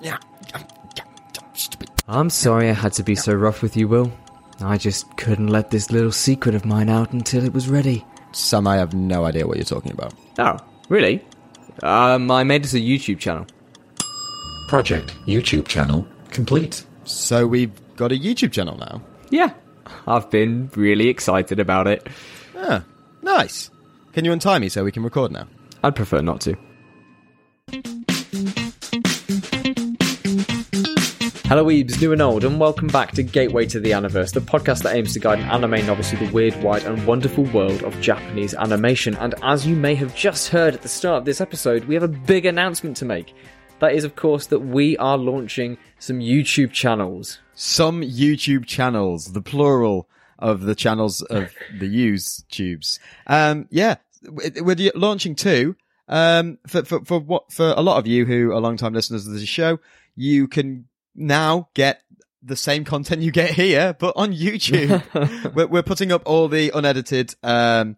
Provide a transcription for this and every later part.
Yeah. Stupid. I'm sorry I had to be so rough with you, Will. I just couldn't let this little secret of mine out until it was ready. Sam, I have no idea what you're talking about. Oh, really? Um, I made us a YouTube channel. Project YouTube channel complete. So we've got a YouTube channel now. Yeah, I've been really excited about it. Ah, nice. Can you untie me so we can record now? I'd prefer not to. Hello, Weebs, new and old, and welcome back to Gateway to the Aniverse, the podcast that aims to guide an anime novice through the weird, wide, and wonderful world of Japanese animation. And as you may have just heard at the start of this episode, we have a big announcement to make. That is, of course, that we are launching some YouTube channels. Some YouTube channels, the plural of the channels of the use tubes. Um, yeah, we're launching two. Um, for, for, for what, for a lot of you who are long-time listeners of the show, you can now get the same content you get here, but on YouTube. we're, we're putting up all the unedited, um,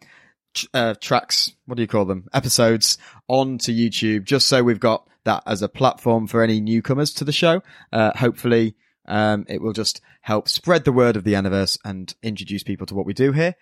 tr- uh, tracks, what do you call them? Episodes onto YouTube, just so we've got that as a platform for any newcomers to the show. Uh, hopefully, um, it will just help spread the word of the Aniverse and introduce people to what we do here.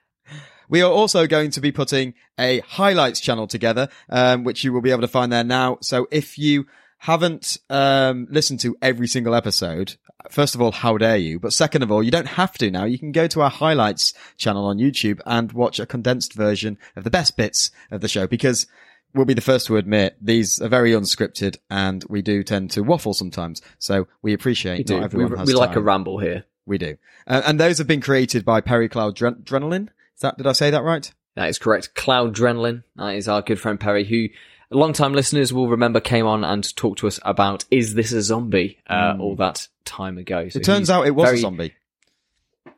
We are also going to be putting a highlights channel together, um, which you will be able to find there now. So if you haven't um, listened to every single episode, first of all, how dare you? But second of all, you don't have to now. You can go to our highlights channel on YouTube and watch a condensed version of the best bits of the show because we'll be the first to admit these are very unscripted and we do tend to waffle sometimes. So we appreciate We not everyone we has we like a ramble here. We do. Uh, and those have been created by Perry Cloud Dren- Drenolin. Is that, did I say that right? That is correct. Cloud Drenlin. That is our good friend Perry, who long-time listeners will remember came on and talked to us about "Is this a zombie?" Uh, all that time ago. So. It turns out it was very- a zombie.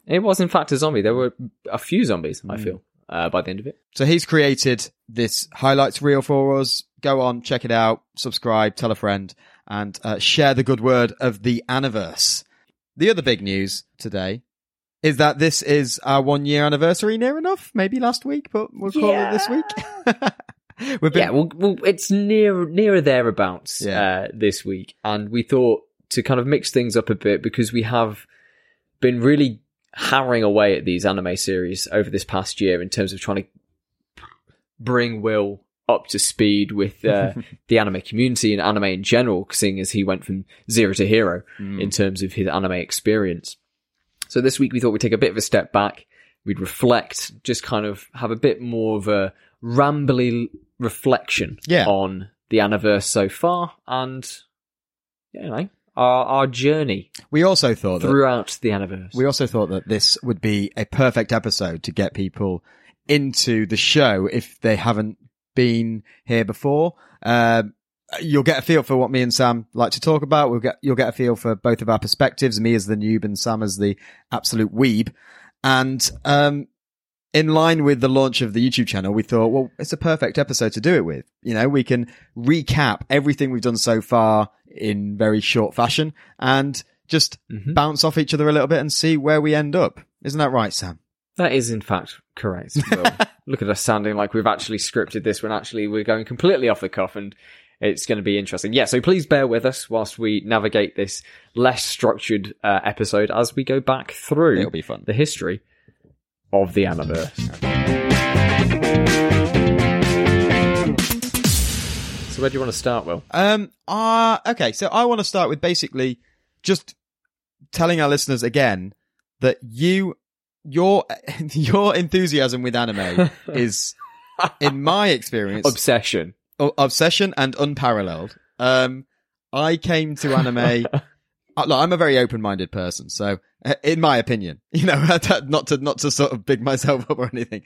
It was in fact a zombie. There were a few zombies. I Hmm. feel uh, by the end of it. So he's created this highlights reel for us. Go on, check it out, subscribe, tell a friend, and uh, share the good word of the Aniverse. The other big news today is that this is our one year anniversary near enough. Maybe last week, but we'll call it this week. We've been yeah, well, well, it's near nearer thereabouts Yeah. uh, this week, and we thought to kind of mix things up a bit because we have been really hammering away at these anime series over this past year in terms of trying to bring Will up to speed with uh, the anime community and anime in general, seeing as he went from zero to hero in terms of his anime experience. So this week we thought we'd take a bit of a step back. We'd reflect, just kind of have a bit more of a rambly reflection Yeah. on the anniversary so far and, you know, our, our journey we also thought that throughout the anniversary. We also thought that this would be a perfect episode to get people into the show if they haven't been here before. Um, you'll get a feel for what me and Sam like to talk about. We'll get you'll get a feel for both of our perspectives. Me as the noob and Sam as the absolute weeb. And um, in line with the launch of the YouTube channel, we thought, well, it's a perfect episode to do it with. You know, we can recap everything we've done so far in very short fashion and just Mhm. bounce off each other a little bit and see where we end up. Isn't that right, Sam? That is, in fact, correct. Look at us sounding like we've actually scripted this when actually we're going completely off the cuff and it's going to be interesting. Yeah, so please bear with us whilst we navigate this less structured uh, episode as we go back through It'll be fun. the history of the Aniverse. So where do you want to start, Will? Um. Uh, okay. So I want to start with basically just telling our listeners again that you, your, your enthusiasm with anime is, in my experience, Obsession. o- obsession and unparalleled. Um, I came to anime. uh, look, I'm a very open-minded person, so uh, in my opinion, you know, not to not to sort of big myself up or anything.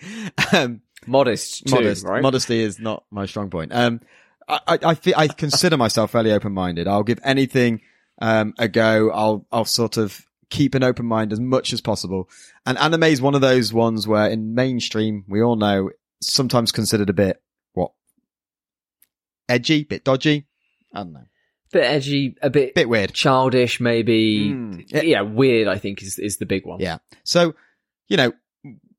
Um, Modest, too, modest, right? modesty is not my strong point. Um, I, I, I, feel, I consider myself fairly open-minded. I'll give anything, um, a go. I'll, I'll sort of keep an open mind as much as possible. And anime is one of those ones where in mainstream, we all know, sometimes considered a bit, what? Edgy, bit dodgy. I don't know. Bit edgy, a bit, Bit weird. childish, maybe. Mm. Yeah, weird. I think is is the big one. Yeah. So, you know,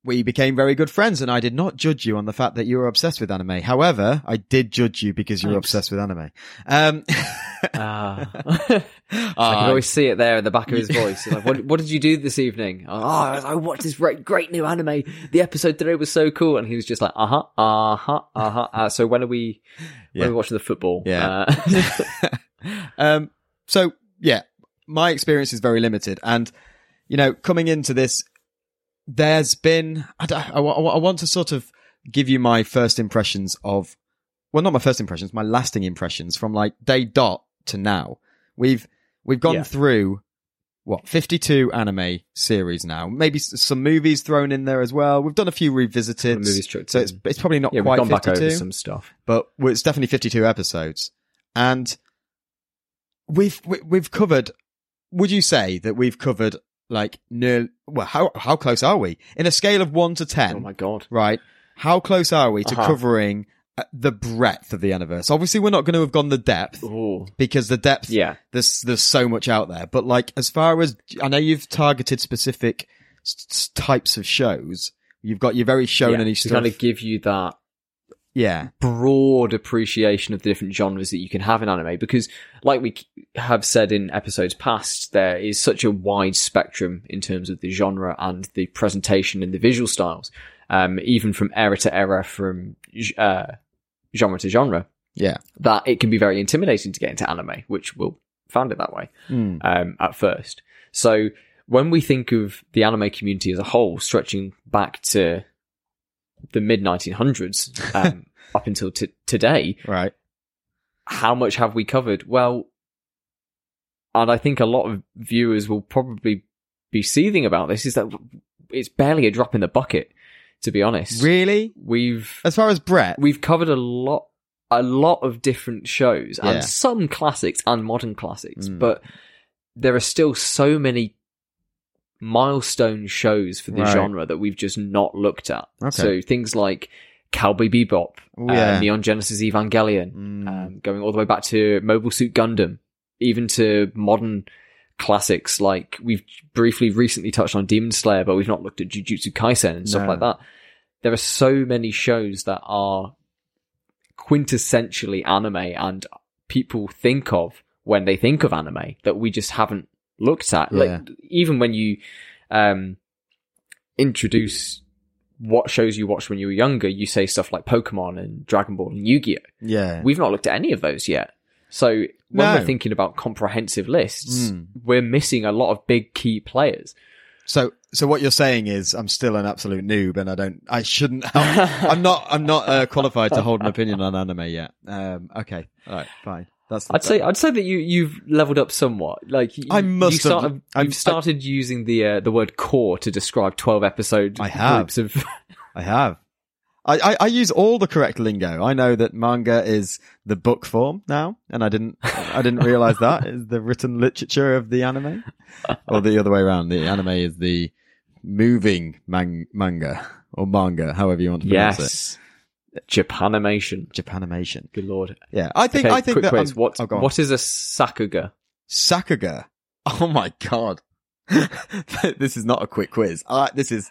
we became very good friends and I did not judge you on the fact that you were obsessed with anime. However, I did judge you because you were Thanks. obsessed with anime. Um, Ah. I can always see it there in the back of his voice. Like, what, what did you do this evening? Oh, I watched this great, great new anime. The episode today was so cool. And he was just like, uh huh, uh huh, uh huh. Uh, so when are we, when Yeah. are we watching the football? Yeah. Uh, um, so yeah, my experience is very limited, and you know, coming into this, there's been I, I, I want to sort of give you my first impressions of, well, not my first impressions, my lasting impressions from like day dot to now. We've we've gone Yeah. through what 52 anime series now, maybe some movies thrown in there as well. We've done a few revisited, movies so it's it's probably not yeah, we've quite gone back 52 over some stuff. but it's definitely 52 episodes and we've we- we've covered would you say that we've covered like near well how how close are we in a scale of 1 to 10 Oh my god. right how close are we to Uh-huh. covering uh, the breadth of the Aniverse obviously we're not going to have gone the depth Oh, because the depth yeah. there's there's so much out there but like as far as i know you've targeted specific s- types of shows you've got your very shonen yeah. y To stuff kind of give you that yeah broad appreciation of the different genres that you can have in anime because like we have said in episodes past there is such a wide spectrum in terms of the genre and the presentation and the visual styles um, even from era to era from uh, genre to genre yeah that it can be very intimidating to get into anime which will found it that way Mm. um, at first. So when we think of the anime community as a whole, stretching back to the mid 1900s um, up until t- today, right how much have we covered? Well, and I think a lot of viewers will probably be seething about this. Is that it's barely a drop in the bucket, to be honest. really We've As far as Brett, we've covered a lot a lot of different shows Yeah. and some classics and modern classics Mm. but there are still so many milestone shows for the Right. genre that we've just not looked at Okay. so things like Cowboy Bebop Oh, uh. Neon Genesis Evangelion Mm. um, going all the way back to Mobile Suit Gundam even to modern classics like we've briefly recently touched on Demon Slayer but we've not looked at Jujutsu Kaisen and stuff No. like that there are so many shows that are quintessentially anime and people think of when they think of anime that we just haven't looked at. Yeah. Like even when you um introduce what shows you watched when you were younger, you say stuff like Pokemon and Dragon Ball and Yu-Gi-Oh. yeah. We've not looked at any of those yet. So when No. we're thinking about comprehensive lists, Mm. we're missing a lot of big key players. So, so what you're saying is, I'm still an absolute noob, and I don't, I shouldn't. I'm not, I'm not uh, qualified to hold an opinion on anime yet. Um, okay, all right, fine. That's. I'd say I'd say that you you've leveled up somewhat. Like you, I must you have- started, I'm- you've started using the uh, the word cour to describe twelve episode I have. groups of. I have. I, I, I use all the correct lingo. I know that manga is the book form now, and I didn't, I didn't realize that is the written literature of the anime, or the other way around. The anime is the moving man- manga or manga, however you want to pronounce it. Japanimation. Japanimation. Good lord. Yeah, I think okay, I think quick that quiz. I'm- What oh, go on. what is a sakuga? Sakuga. Oh my god. this is not a quick quiz. Uh, this is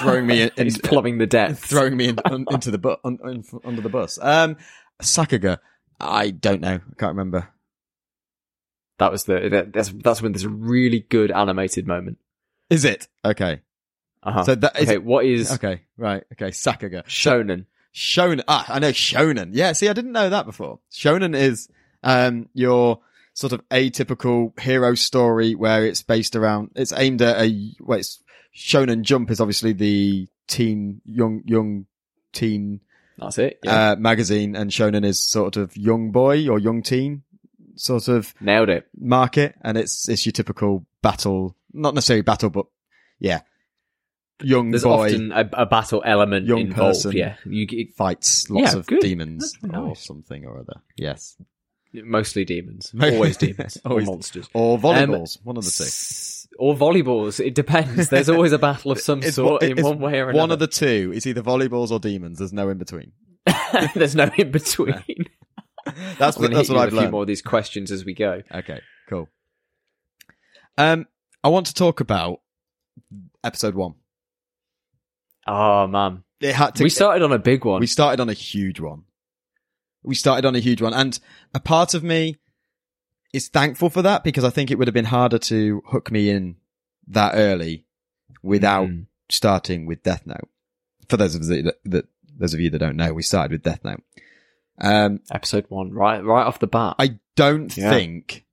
throwing me in, in He's plumbing the depths. throwing me in, un, into the bu- un, un, under the bus. Um, Sakuga. I don't know. I can't remember. That was the that, that's that's when there's a really good animated moment. Is it okay? Uh-huh. So that is okay, what is okay. Right. Okay. Sakuga. shonen? Shonen. Ah, I know Shonen. Yeah. See, I didn't know that before. Shonen is um your sort of atypical hero story where it's based around. It's aimed at a. Well, it's Shonen Jump is obviously the teen young young teen That's it. Yeah. uh, magazine, and Shonen is sort of young boy or young teen sort of Nailed it. market, and it's it's your typical battle, not necessarily battle, but yeah, young There's boy often a, a battle element Young involved. person. Yeah, you get fights lots Yeah, of good. demons That's or something or other. Yes, mostly demons. Always demons. Always. Or monsters. or volleyballs, one of the two. S- Or volleyballs. It depends. There's always a battle of some It's sort one- in one way or another. One of the two. It's either volleyballs or demons. There's no in between. There's no in between. That's I'm what, that's what I've a few learned. more of these questions as we go. Okay, cool. Um, I want to talk about episode one. Oh man, It had to. we started on a big one. We started on a huge one. We started on a huge one, and a part of me is thankful for that because I think it would have been harder to hook me in that early without Mm. starting with Death Note. For those of you that, that those of you that don't know, we started with Death Note. Um, Episode one, right, right off the bat. I don't Yeah. think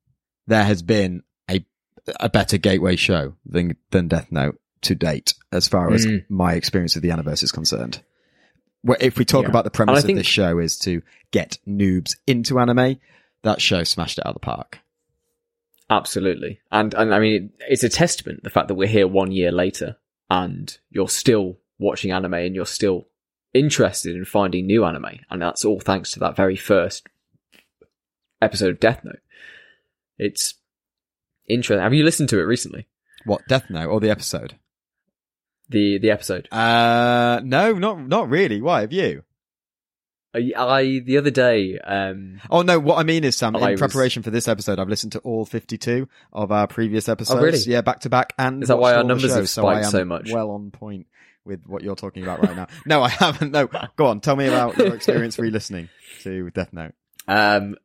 there has been a a better gateway show than than Death Note to date, as far as Mm. my experience of the Aniverse is concerned. Where if we talk Yeah. about the premise of think- this show is to get noobs into anime, that show smashed it out of the park. Absolutely, and and I mean, it's a testament the fact that we're here one year later and you're still watching anime and you're still interested in finding new anime, and that's all thanks to that very first episode of Death Note. It's interesting. Have you listened to it recently? What Death Note or the episode? The the episode. Uh, no, not not really. Why have you? I, I the other day. Um, Oh no, what I mean is, Sam, I in was- preparation for this episode, I've listened to all 52 of our previous episodes. Oh, really? Yeah, back to back. And Is that why our numbers have so spiked am so much? Well on point with what you're talking about right now. no, I haven't. No, go on. Tell me about your experience re-listening to Death Note. um,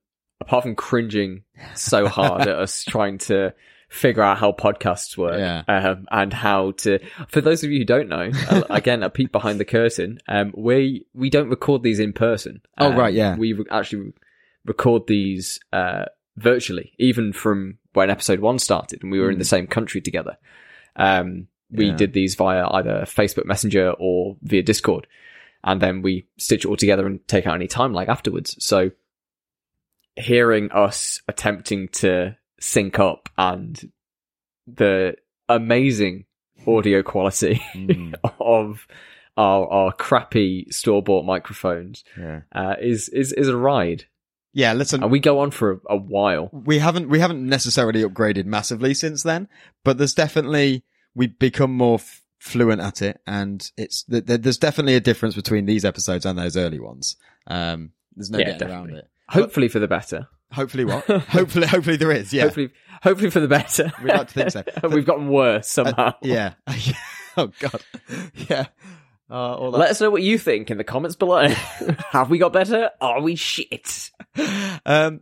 apart from cringing so hard at us trying to figure out how podcasts work Yeah. um, and how to for those of you who don't know uh, again a peek behind the curtain um, we we don't record these in person Oh, Um, right, yeah. we re- actually record these uh, virtually even from when episode one started and we were in the same country together um, we Hmm. Yeah. did these via either facebook messenger or via discord and then we stitch it all together and take out any time lag afterwards so hearing us attempting to sync up and the amazing audio quality Mm, of our, our crappy store bought microphones yeah. uh, is, is is a ride, Yeah, listen, and we go on for a, a while. we haven't we haven't necessarily upgraded massively since then, but there's definitely we've become more f- fluent at it, and it's th- th- there's definitely a difference between these episodes and those early ones. Um, there's no Yeah, getting around it. Hopefully for the better. Hopefully, what? hopefully, hopefully there is. Yeah, Hopefully, hopefully for the better. We'd like to think so. We've gotten worse Uh, somehow. yeah. oh God. Yeah. Uh, all that. Let us know what you think in the comments below. Have we got better? Are we shit? um,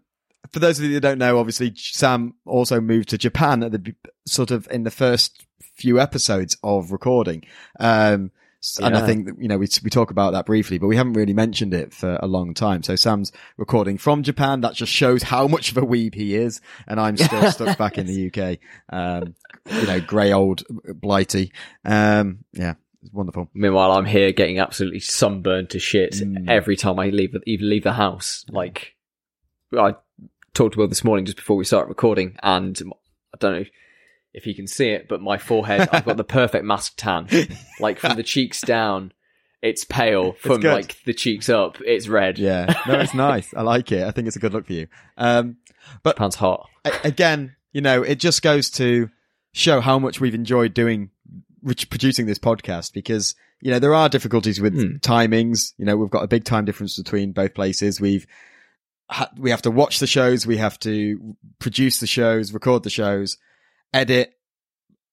for those of you that don't know, obviously Sam also moved to Japan at the sort of in the first few episodes of recording. Um, s- and I think that, you know, we, we talk about that briefly, but we haven't really mentioned it for a long time. So Sam's recording from Japan. That just shows how much of a weeb he is. And I'm still stuck back in the UK. Um, you know, grey old blighty. Um, yeah, it's wonderful. Meanwhile, I'm here getting absolutely sunburned to shit Mm. every time I leave, even leave the house. Like, I talked to Will this morning just before we started recording, and I don't know if he can see it, but my forehead, I've got the perfect mask tan. Like from the cheeks down, it's pale. From good. like the cheeks up, it's red. Yeah. No, it's nice. I like it. I think it's a good look for you. Um, Pants hot. a- again, you know, it just goes to show how much we've enjoyed doing, producing this podcast because, you know, there are difficulties with Hmm. timings. You know, we've got a big time difference between both places. We've, we have to watch the shows. We have to produce the shows, record the shows, edit,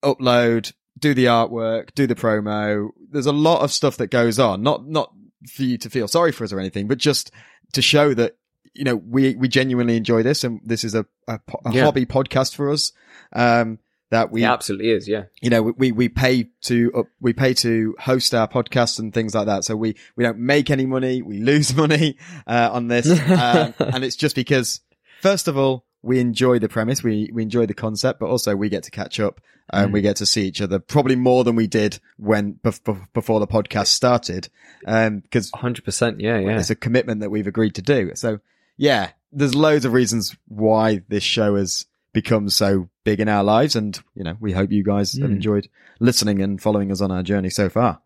upload, do the artwork, do the promo. There's a lot of stuff that goes on. Not, not for you to feel sorry for us or anything, but just to show that, you know, we, we genuinely enjoy this and this is a, a, a Yeah. hobby podcast for us. Um, that we, It absolutely is. Yeah. you know, we, we pay to, uh, we pay to host our podcasts and things like that. So we, we don't make any money. We lose money, uh, on this. Um, and it's just because, first of all, we enjoy the premise. We, we enjoy the concept, but also we get to catch up and we get to see each other probably more than we did when, bef- bef- before the podcast started. Um, cause 100%. Yeah. Yeah. it's a commitment that we've agreed to do. So yeah, there's loads of reasons why this show has become so big in our lives. And, you know, we hope you guys have Mm. enjoyed listening and following us on our journey so far.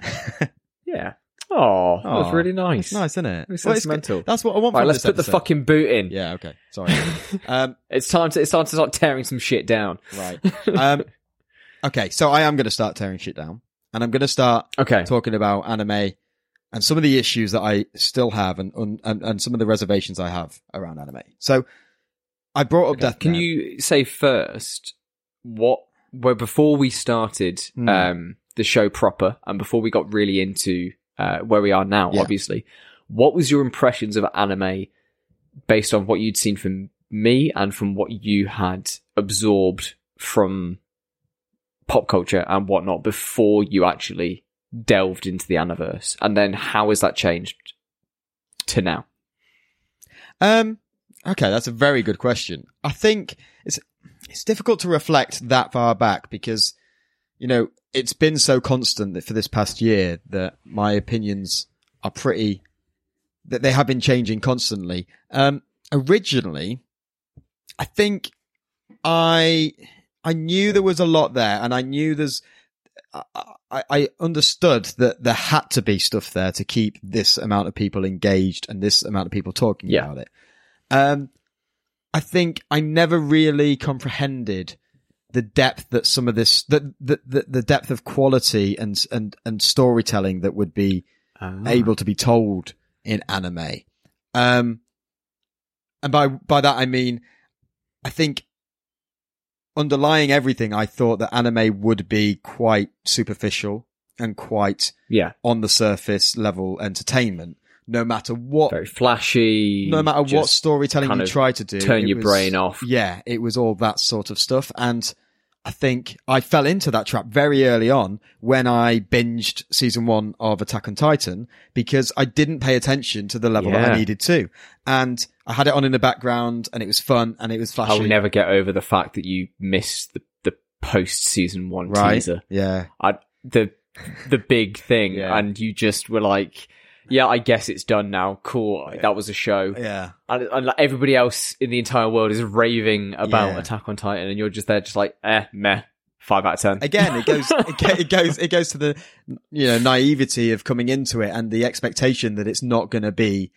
Yeah. Oh, that was really nice. It's nice, isn't it? It's Well, it's sentimental. good. That's what I want Right, from let's this put the episode. fucking boot in. Yeah, okay. Sorry. um, It's time to it's time to start tearing some shit down. right. Um, okay, so I am going to start tearing shit down. And I'm going to start Okay. talking about anime and some of the issues that I still have and, and, and, and some of the reservations I have around anime. So I brought up Death Can Note. you say first what where before we started Hmm. um the show proper and before we got really into uh, where we are now, Yeah. obviously, what was your impressions of anime based on what you'd seen from me and from what you had absorbed from pop culture and whatnot before you actually delved into the Aniverse? And then how has that changed to now? Um, okay, that's a very good question. I think it's it's difficult to reflect that far back because you know it's been so constant that for this past year that my opinions are pretty that they have been changing constantly. Um, originally, I think I I knew there was a lot there, and I knew there's. I, I I understood that there had to be stuff there to keep this amount of people engaged and this amount of people talking Yeah. about it. Um, I think I never really comprehended the depth that some of this, the, the, the, the depth of quality and, and, and storytelling that would be able to be told in anime. Um, and by, by that I mean, I think underlying everything, I thought that anime would be quite superficial and quite yeah, on the surface level entertainment, no matter what, very flashy. no matter what storytelling you try to do. turn your was- brain off. Yeah, it was all that sort of stuff. And I think I fell into that trap very early on when I binged season one of Attack on Titan because I didn't pay attention to the level that I needed to. And I had it on in the background and it was fun and it was flashy. I'll never get over the fact that you missed the, the post season one right? teaser. Yeah. I, the the big thing, Yeah. and you just were like, "Yeah, I guess it's done now. Cool, that was a show." Yeah. And, and like everybody else in the entire world is raving about Yeah. Attack on Titan, and you're just there, just like, "Eh, meh, five out of ten. again it goes it, it goes it goes to the you know naivety of coming into it and the expectation that it's not going to be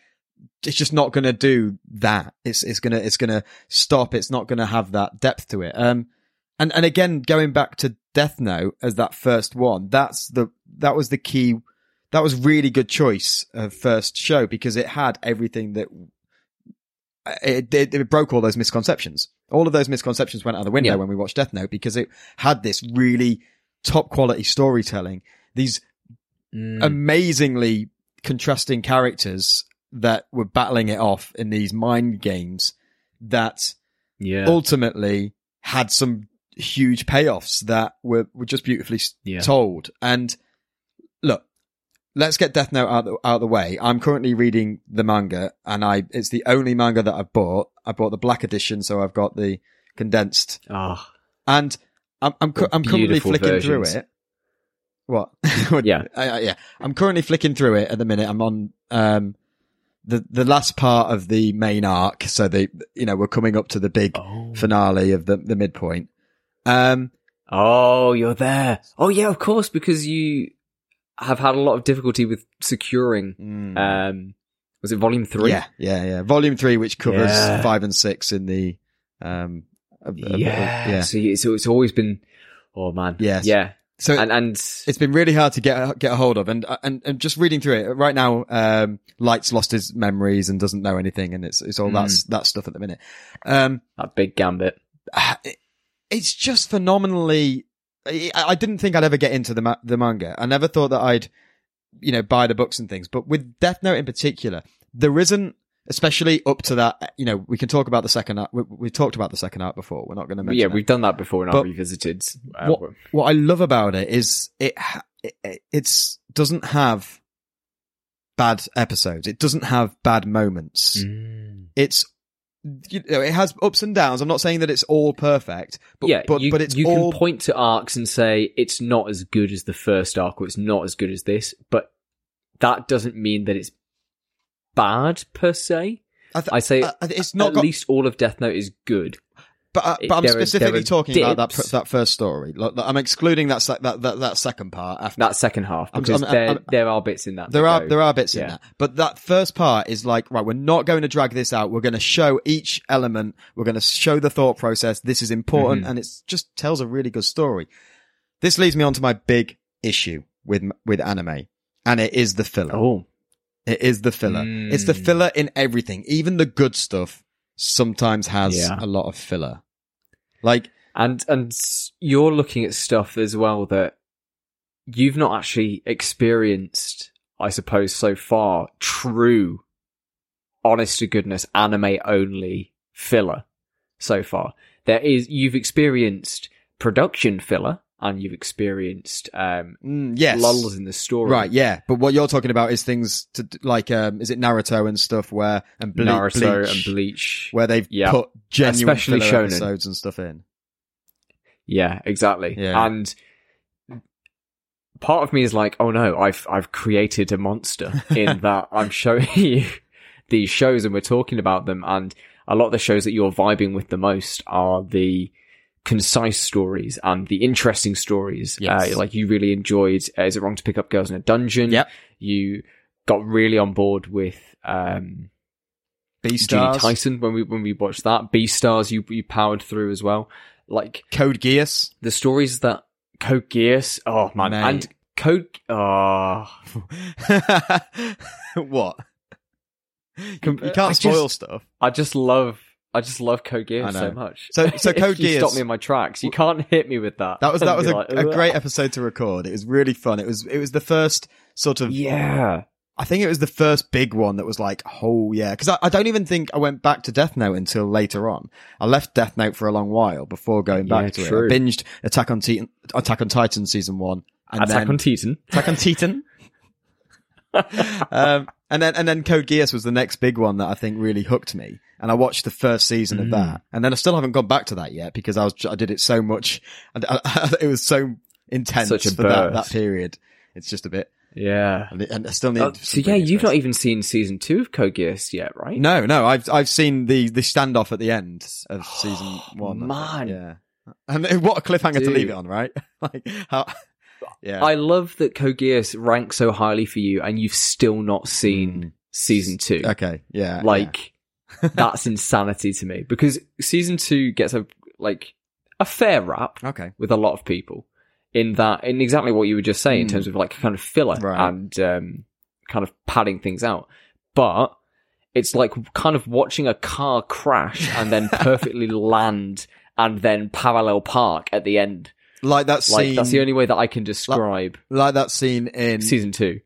it's just not going to do that it's it's going to it's going to stop it's not going to have that depth to it um and and again going back to death note as that first one that's the that was the key that was really good choice of first show because it had everything that it, it, it broke all those misconceptions. All of those misconceptions went out the window Yeah. when we watched Death Note because it had this really top quality storytelling, these Mm. amazingly contrasting characters that were battling it off in these mind games that yeah, ultimately had some huge payoffs that were, were just beautifully Yeah. told. And let's get Death Note out the, out of the way. I'm currently reading the manga and I, it's the only manga that I've bought. I bought the black edition, so I've got the condensed Ah, and I'm, I'm, cu- I'm currently flicking versions. through it. What? Yeah. I- I- yeah. I'm currently flicking through it at the minute. I'm on, um, the, the last part of the main arc. So the you know, we're coming up to the big oh. finale of the, the midpoint. Um, oh, you're there. Oh, yeah, of course, because you have had a lot of difficulty with securing. mm, Um, was it volume three? yeah, yeah, yeah. Volume three, which covers Yeah. five and six in the, um, of- of- yeah. yeah. So it's, it's always been. Oh man. Yes. Yeah. So And and it's been really hard to get get a hold of, and and and just reading through it right now, um, Light's lost his memories and doesn't know anything, and it's it's all that Mm. that stuff at the minute. Um, that big gambit. it- it's just phenomenally. I, I didn't think I'd ever get into the ma- the manga. I never thought that I'd, you know, buy the books and things. But with Death Note in particular, there isn't, especially up to that. You know, we can talk about the second art. We, we talked about the second art before. We're not going to mention. Yeah, that. we've done that before in our revisited. Uh, what what I love about it is it it, it it's doesn't have bad episodes. It doesn't have bad moments. Mm. It's you know, it has ups and downs. I'm not saying that it's all perfect, but yeah, but you, but it's you all can point to arcs and say it's not as good as the first arc or it's not as good as this, but that doesn't mean that it's bad per se. I, th- I say uh, it's not At got, least all of Death Note is good. But, uh, but I'm there specifically are talking about that that first story. Like, I'm excluding that, that that that second part. After That second half, I'm- I'm- there I'm- there are bits in that. There are go- there are bits in that, but that first part is like right. We're not going to drag this out. We're going to show each element. We're going to show the thought process. This is important, Mhm. and it just tells a really good story. This leads me on to my big issue with with anime, and it is the filler. Oh, It is the filler. Mm. It's the filler in everything, even the good stuff. Sometimes has Yeah. a lot of filler. Like and and you're looking at stuff as well that you've not actually experienced, I suppose, so far, true, honest to goodness, anime only filler so far. There is, you've experienced production filler and you've experienced, um, Mm, yes. lulls in the story. Right, yeah. But what you're talking about is things to, like, um, is it Naruto and stuff where, and Ble- Naruto Bleach, and Bleach. where they've Yeah. put genuine Especially filler shonen. episodes and stuff in. Yeah, exactly. Yeah. And part of me is like, oh no, I've I've created a monster in that I'm showing you these shows and we're talking about them and a lot of the shows that you're vibing with the most are the concise stories and the interesting stories. Yes. Uh, like you really enjoyed uh, Is It Wrong to Pick Up Girls in a Dungeon? Yep. You got really on board with um B Judy Tyson when we when we watched that. Beastars you you powered through as well. Like Code Geass. the stories that Code Geass, oh man, Mate. and Code, oh, what? You, you can't spoil just- stuff. I just love, I just love Code Geass so much. So- so Code you Geass- stop me in my tracks. You can't hit me with that. That was that was a, like, a great episode to record. It was really fun. It was it was the first sort of Yeah, I think it was the first big one that was like, oh yeah, because I, I don't even think I went back to Death Note until later on. I left Death Note for a long while before going back Yeah, to true. it. I binged Attack on Titan, Attack on Titan season one, and Attack then on Titan. Attack on Titan. um, and then and then Code Geass was the next big one that I think really hooked me. And I watched the first season of Mm. that, and then I still haven't gone back to that yet because I was I did it so much, and I, it was so intense for that, that period. It's just a bit, Yeah. and, and I still need. Some so yeah, you've not even seen season two of Code Geass yet, right? No, no, I've I've seen the the standoff at the end of season one. I Man. yeah, and what a cliffhanger to leave it on, right? like how, yeah, I love that Code ranks so highly for you, and you've still not seen Mm. season two. okay, yeah, like that's insanity to me because season two gets a like a fair rap okay, with a lot of people in that in exactly what you were just saying in terms of like kind of filler Right. and um, kind of padding things out but it's like kind of watching a car crash and then perfectly land and then parallel park at the end like that scene. like that's the only way that i can describe like that scene in. season two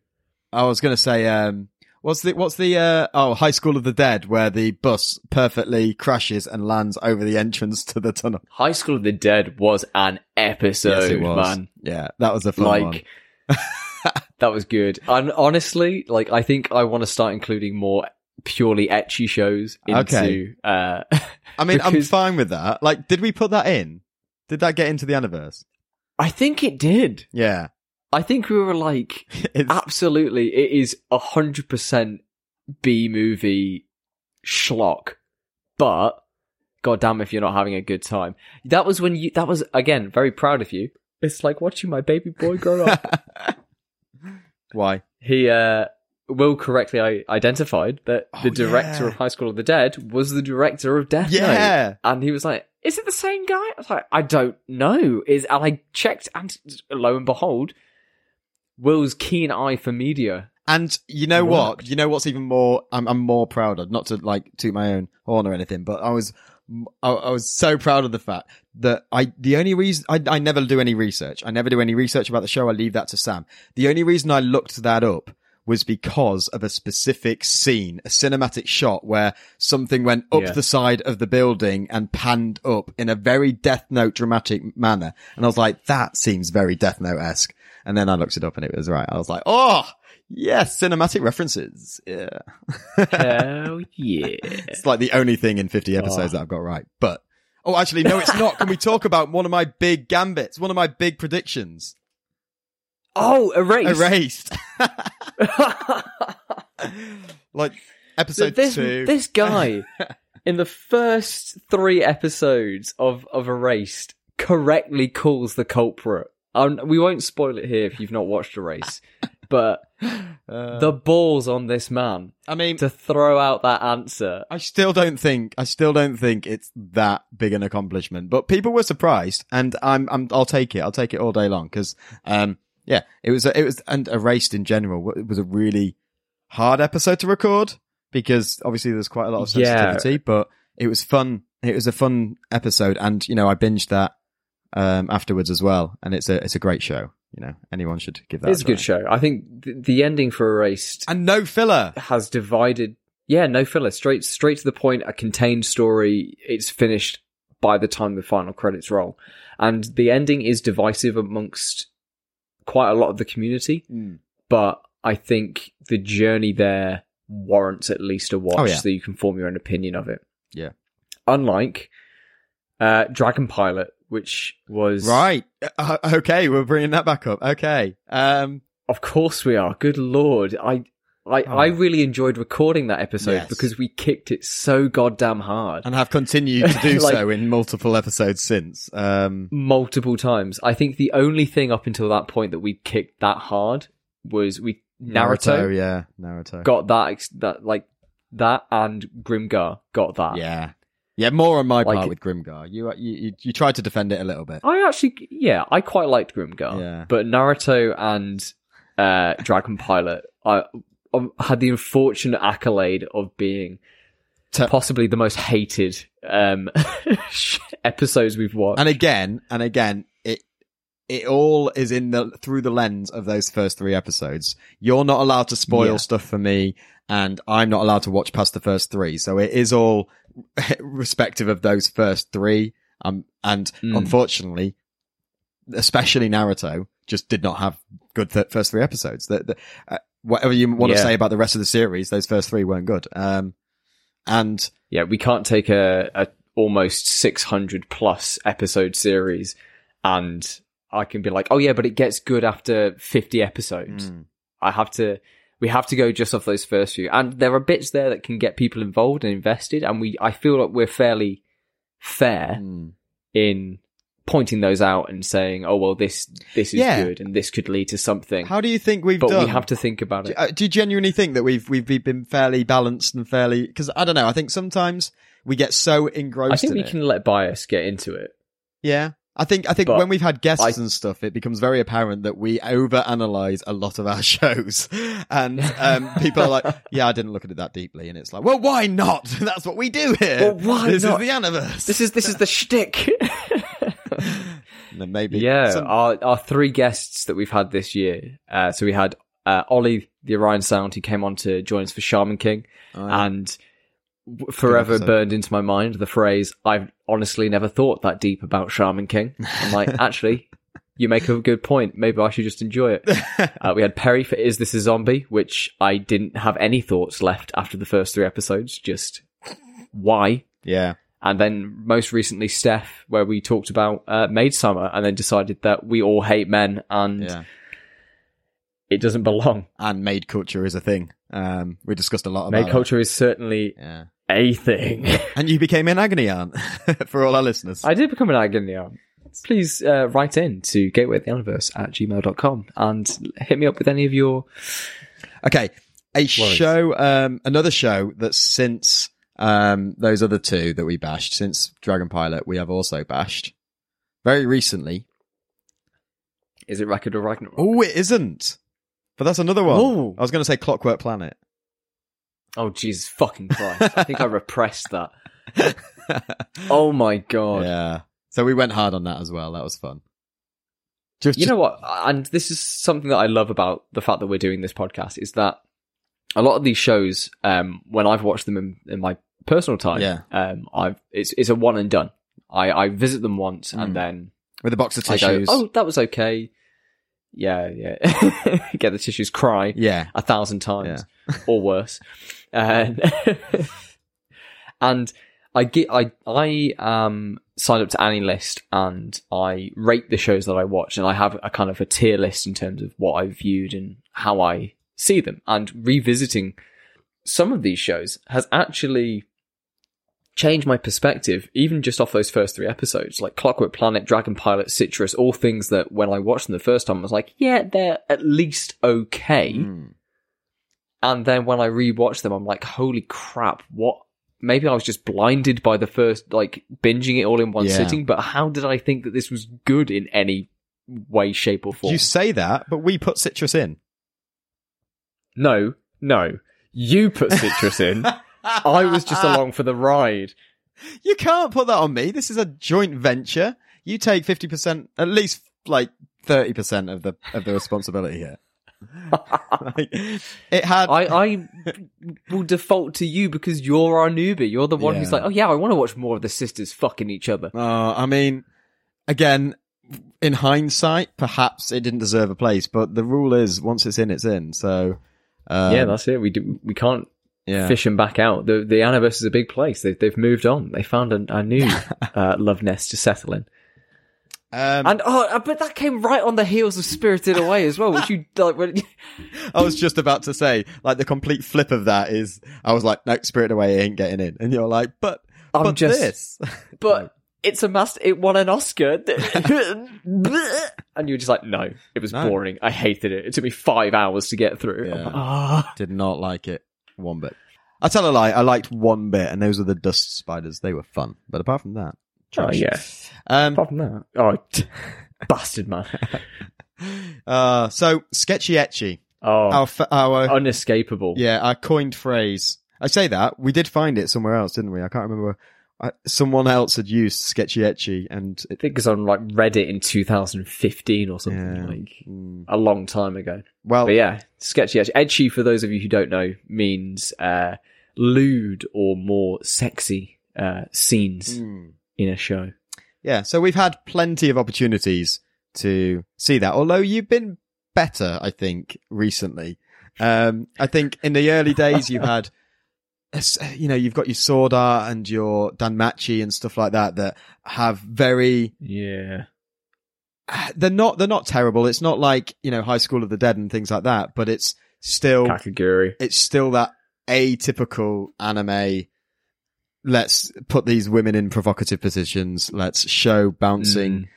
I was gonna say, um, what's the what's the uh, oh High School of the Dead where the bus perfectly crashes and lands over the entrance to the tunnel. high school of the dead was an episode man Yeah, that was a fun one. like that was good and honestly like i think i want to start including more purely ecchi shows into Okay. uh I mean, I'm fine with that. Like, did we put that in? Did that get into the Aniverse? i think it did Yeah, i think we were like absolutely it is a hundred percent b movie schlock but god damn if you're not having a good time that was when you that was again very proud of you it's like watching my baby boy grow up why? he uh Will correctly I identified that the Oh, director yeah. of High School of the Dead was the director of Death Note. Yeah, And he was like, Is it the same guy? I was like, I don't know. Is and I checked and lo and behold, Will's keen eye for media. and you know what? You know what's even more? I'm I'm more proud of. Not to like toot my own horn or anything, but I was I, I was so proud of the fact that I the only reason I I never do any research. I never do any research about the show. I leave that to Sam. The only reason I looked that up was because of a specific scene, a cinematic shot where something went up Yeah. the side of the building and panned up in a very Death Note dramatic manner. And I was like, that seems very Death Note esque. And then I looked it up and it was right. I was like, oh, yes, cinematic references. Yeah. Hell yeah. It's like the only thing in 50 episodes Oh. that I've got right. But, oh, actually, no, it's not. Can we talk about one of my big gambits? One of my big predictions. Oh, erase. Erased. like, episode this two. this guy in the first three episodes of of Erased correctly calls the culprit. Um, we won't spoil it here if you've not watched the race, but Uh, the balls on this man I mean, to throw out that answer. I still don't think, I still don't think it's that big an accomplishment, but people were surprised and I'm, I'm, I'll take it. I'll take it all day long because, um, yeah, it was, a, it was, and Erased in general, it was a really hard episode to record because obviously there's quite a lot of Yeah. sensitivity, but it was fun. It was a fun episode and, you know, I binged that, um, afterwards as well. And it's a, it's a great show. you know, anyone should give that. It's a good show. I think th- the ending for Erased And no filler. has divided. Yeah, no filler. Straight, straight to the point. A contained story. It's finished by the time the final credits roll, and the ending is divisive amongst quite a lot of the community. But I think the journey there warrants at least a watch, Oh, yeah. so you can form your own opinion of it. Yeah. Unlike uh, Dragon Pilot, which was Right. Uh, okay, we're bringing that back up. Okay. Um, Of course we are. Good lord. I I, Oh. I really enjoyed recording that episode Yes. because we kicked it so goddamn hard. and have continued to do Like- so in multiple episodes since. Um, Multiple times. I think the only thing up until that point that we kicked that hard was we Naruto, yeah, Naruto. got that that like that and Grimgar got that. yeah, yeah. More on my Like- part with Grimgar. You, you, you, you tried to defend it a little bit. I actually yeah, I quite liked Grimgar. Yeah. But Naruto and uh Dragon Pilot I, I had the unfortunate accolade of being Te- possibly the most hated um episodes we've watched. And again, and again, it it all is in the through the lens of those first three episodes. You're not allowed to spoil Yeah. stuff for me, and I'm not allowed to watch past the first three. So it is all respective of those first three. Um, and Mm. unfortunately, especially Naruto, just did not have good th- first three episodes. That the, uh, whatever you want to Yeah. say about the rest of the series, those first three weren't good. Um, and yeah, we can't take a, a almost 600 plus episode series and I can be like, oh yeah, but it gets good after 50 episodes. Mm. I have to, we have to go just off those first few. And there are bits there that can get people involved and invested. And we, I feel like we're fairly fair Mm. in pointing those out and saying, oh, well, this, this is Yeah. good and this could lead to something. how do you think we've but done? we have to think about Do, it. uh, do you genuinely think that we've we've been fairly balanced and fairly? Because I don't know. I think sometimes we get so engrossed. I think in we it. can let bias get into it. Yeah, I think I think But when we've had guests I- and stuff, it becomes very apparent that we overanalyze a lot of our shows, and um, people are like, "Yeah, I didn't look at it that deeply," and it's like, "Well, why not? That's what we do here. Well, why this not? is the Aniverse. This is, this is the shtick. And then maybe Yeah, some- our our three guests that we've had this year. Uh, so we had uh, Ollie, the Orion Sound, who came on to join us for Shaman King, Oh, yeah. and forever burned into my mind the phrase, "I've honestly never thought that deep about Shaman King." I'm like, actually, you make a good point. Maybe I should just enjoy it. Uh, we had Perry for "Is This a Zombie," which I didn't have any thoughts left after the first three episodes. Just why? yeah, And then most recently, Steph, where we talked about uh, Maid Sama, and then decided that we all hate men and yeah. it doesn't belong. And maid culture is a thing. Um, we discussed a lot about Maid culture is certainly Yeah, a thing. and you became an agony aunt for all our listeners. I did become an agony aunt. Please uh, write in to gatewayoftheuniverse at gmail.com and hit me up with any of your. Okay, a show, um, another show that since um, those other two that we bashed, since Dragon Pilot, we have also bashed very recently. Is it Record of Ragnarok? Oh, it isn't, but that's another one. Oh. I was going to say Clockwork Planet. Oh, Jesus fucking Christ. I think I repressed that. Oh my God. yeah, so we went hard on that as well. That was fun. Just, you know what and this is something that i love about the fact that we're doing this podcast is that a lot of these shows um when i've watched them in, in my personal time Yeah. um i've it's, it's a one and done i i visit them once Mm. and then with a box of i go tissues. oh that was okay yeah yeah get the tissues cry yeah, a thousand times or worse and and I get I I um signed up to AniList and I rate the shows that I watch and I have a kind of a tier list in terms of what I've viewed and how I see them and revisiting some of these shows has actually changed my perspective even just off those first three episodes like Clockwork Planet, Dragon Pilot, Citrus all things that when I watched them the first time I was like yeah they're at least okay Mm. And then when I rewatch them, I'm like, holy crap, what? Maybe I was just blinded by the first, like, binging it all in one Yeah. sitting, but how did I think that this was good in any way, shape, or form? You say that, but we put citrus in. no, no. You put citrus in. I was just along for the ride. You can't put that on me. This is a joint venture. You take 50%, at least like thirty percent of the of the responsibility here. Like, it had. I, I will default to you because you're our newbie. You're the one who's like, oh yeah, I want to watch more of the sisters fucking each other. Uh, I mean, again, in hindsight, perhaps it didn't deserve a place, but the rule is once it's in, it's in. So, um, yeah, that's it. We do, we can't yeah. fish them back out. The the Aniverse is a big place. They, they've moved on. They found a, a new uh, love nest to settle in. Um, And oh, but that came right on the heels of Spirited Away as well, which you like. When, I was just about to say, like, the complete flip of that is, I was like, no, Spirited Away ain't getting in, and you're like, but, I'm but just- this, but it's a master. It won an Oscar, and you were just like, no, it was No. boring. I hated it. It took me five hours to get through. Yeah. like, "Ah." did not like it one bit. I tell a lie, I liked one bit, and those were the dust spiders. They were fun, but apart from that, Oh trash. yeah. Um, Apart from that, oh, bastard man. uh, so sketchy ecchi, Oh, our our unescapable. yeah, our coined phrase. I say that we did find it somewhere else, didn't we? I can't remember. I, someone else had used sketchy ecchi, and I it, think it's on like Reddit in 2015 or something, Yeah. like mm, a long time ago. well, But yeah, sketchy ecchi. Ecchi, for those of you who don't know, means uh, lewd or more sexy uh, scenes mm. In a show. Yeah, so we've had plenty of opportunities to see that. Although you've been better, I think, recently. Um, I think in the early days you had, you know, you've got your sword art and your Danmachi and stuff like that that have very, Yeah. they're not, they're not terrible. It's not like, you know, High School of the Dead and things like that, but it's still, Kakegurui. it's still that atypical anime. Let's put these women in provocative positions. Let's show bouncing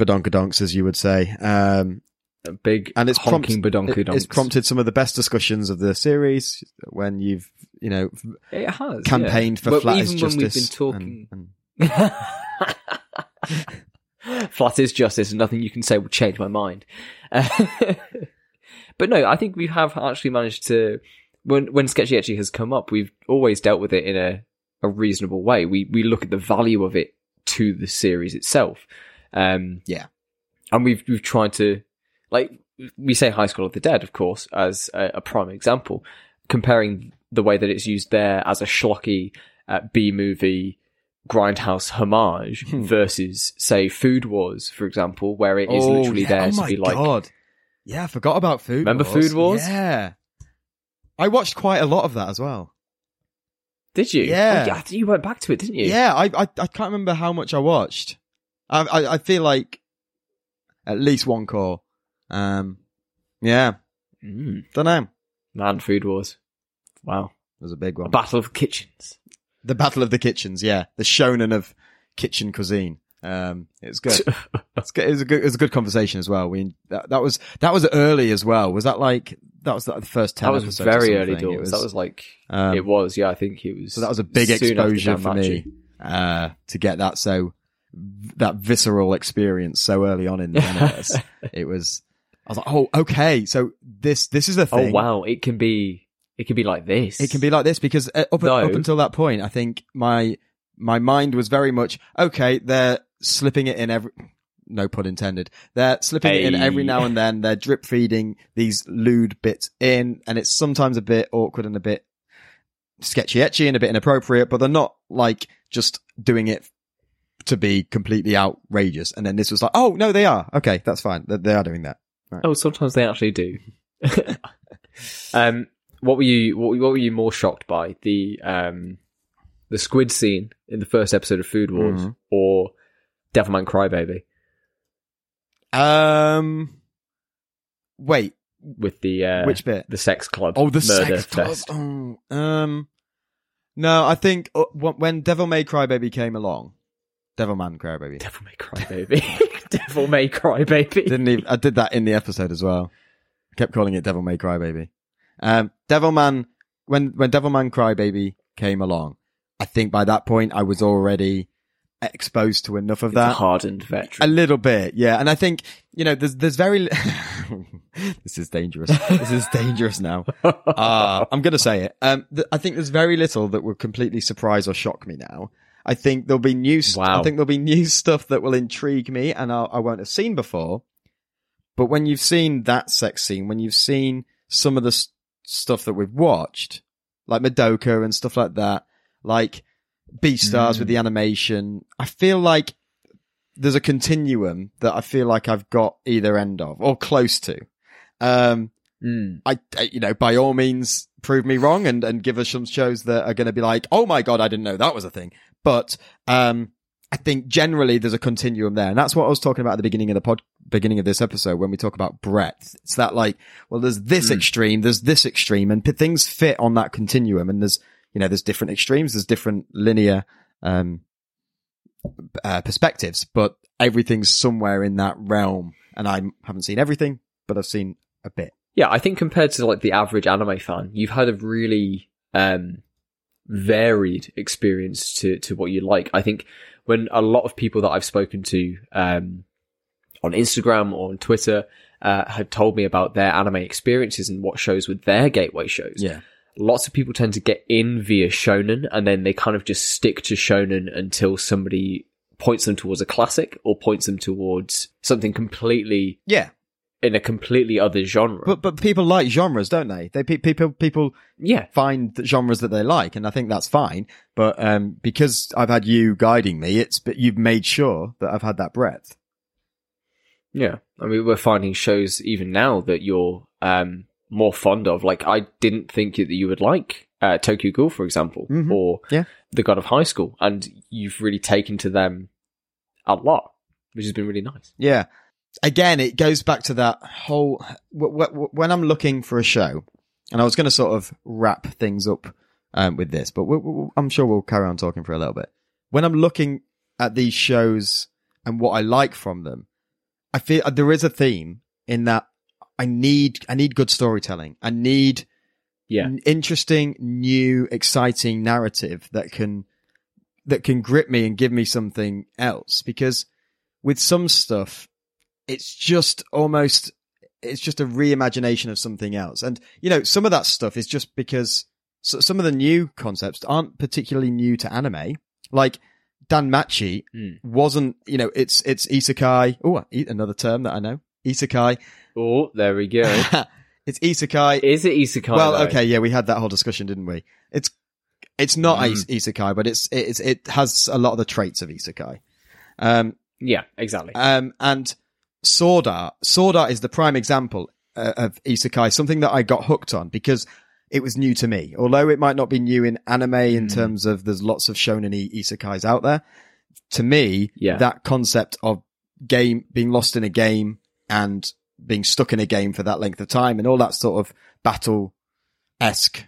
Mm. badonkadonks, as you would say. Um, A big and it's honking prompt- it- it's prompted some of the best discussions of the series when you've, you know, It has campaigned yeah. for Well, flat even is when we've been talking. and- and- Flat is justice, and nothing you can say will change my mind. Uh, but no, I think we have actually managed to. When when Sketchy actually has come up, we've always dealt with it in a, a reasonable way. We we look at the value of it to the series itself. Um, Yeah. and we've we've tried to like we say High School of the Dead, of course, as a, a prime example, comparing the way that it's used there as a schlocky uh, B movie grindhouse homage Hmm. versus say Food Wars, for example, where it is Oh, literally yeah. there oh to be like God. Yeah, I forgot about Food Remember Wars. Food Wars? Yeah. I watched quite a lot of that as well. Did you? Yeah. Oh, yeah. Think you went back to it, didn't you? Yeah, I, I I can't remember how much I watched. I I, I feel like at least one cour. Um, yeah, Mm. don't know. It Man, Food Wars. Wow. was a big A one. battle of kitchens. the Battle of the Kitchens. Yeah, the shonen of kitchen cuisine. Um, it was good. It's good. It was a good. It was a good conversation as well. We that, that was that was early as well. Was that like that was like the first ten? that was very early doors. It that was like um, it was. Yeah, I think it was. So that was a big exposure for me uh, to get that so that visceral experience so early on in the universe. it was. I was like, oh, okay. So this this is a thing. Oh wow, it can be. It can be like this. It can be like this because uh, up up until that point, I think my my mind was very much okay. They're slipping it in every. No pun intended. They're slipping it in every now and then. They're drip feeding these lewd bits in, and it's sometimes a bit awkward and a bit sketchy, ecchi, and a bit inappropriate. But they're not like just doing it to be completely outrageous. And then this was like, oh no, they are okay. That's fine. They, they are doing that. Oh, sometimes they actually do. um, what were you? What, what were you more shocked by? The um, the squid scene in the first episode of Food Wars, Mhm. or Devilman Crybaby Um, wait, with the uh, which bit? the sex club? Oh, the murder sex club. Oh, um, no, I think uh, when Devil May Cry Baby came along, Devil Man Cry Baby. Devil May Cry Baby. Devil May Cry Baby. Didn't even, I did that in the episode as well. Kept calling it Devil May Cry Baby. Um, Devil Man, when, when Devil Man Cry Baby came along, I think by that point I was already exposed to enough of that. hardened A little bit, yeah. And I think, you know, there's, there's very, this is dangerous. This is dangerous now. Uh, I'm going to say it. Um, th- I think there's very little that will completely surprise or shock me now. I think there'll be new, st- Wow. I think there'll be new stuff that will intrigue me and I'll, I won't have seen before. But when you've seen that sex scene, when you've seen some of the s- stuff that we've watched, like Madoka and stuff like that, like Beastars Mm. with the animation, I feel like there's a continuum that I feel like I've got either end of or close to. Um, Mm. I, I- you know, by all means, prove me wrong and, and give us some shows that are going to be like, oh my god, I didn't know that was a thing. But um, I think generally there's a continuum there, and that's what I was talking about at the beginning of the pod, beginning of this episode when we talk about breadth. It's that like, well, there's this Mm. extreme, there's this extreme, and p- things fit on that continuum, and there's you know, there's different extremes, there's different linear um, uh, perspectives, but everything's somewhere in that realm. And I haven't seen everything, but I've seen a bit. Yeah, I think compared to like the average anime fan, you've had a really um varied experience to to what you like. I think when a lot of people that I've spoken to um on Instagram or on Twitter uh, had told me about their anime experiences and what shows were their gateway shows. Yeah. Lots of people tend to get in via shonen and then they kind of just stick to shonen until somebody points them towards a classic or points them towards something completely Yeah. in a completely other genre. But but people like genres, don't they? They pe- people people yeah, find the genres that they like, and I think that's fine. But um, because I've had you guiding me, it's but you've made sure that I've had that breadth. Yeah, I mean, we're finding shows even now that you're um, more fond of. Like, I didn't think that you would like uh, Tokyo Ghoul, for example, Mhm. or Yeah. The God of High School, and you've really taken to them a lot, which has been really nice. Yeah. Again, it goes back to that whole w- w- when I'm looking for a show, and I was going to sort of wrap things up um, with this, but I'm sure we'll carry on talking for a little bit. When I'm looking at these shows and what I like from them, I feel there is a theme in that I need I need good storytelling. I need Yeah, n- interesting, new, exciting narrative that can that can grip me and give me something else. Because with some stuff, it's just almost it's just a reimagination of something else. And you know, some of that stuff is just because so, some of the new concepts aren't particularly new to anime. Like Dan Machi Mm. wasn't, you know, it's it's isekai. Oh, another term that I know, isekai. Oh, there we go. it's isekai Is it isekai? well, though? okay, yeah, we had that whole discussion, didn't we? It's it's not Mm. isekai, but it's it's it has a lot of the traits of isekai. Um, Yeah, exactly. um, and Sword Art, Sword Art is the prime example uh, of isekai, something that I got hooked on because it was new to me. Although it might not be new in anime in Mm. terms of there's lots of shonen isekais out there. To me, Yeah. that concept of game being lost in a game and being stuck in a game for that length of time and all that sort of battle esque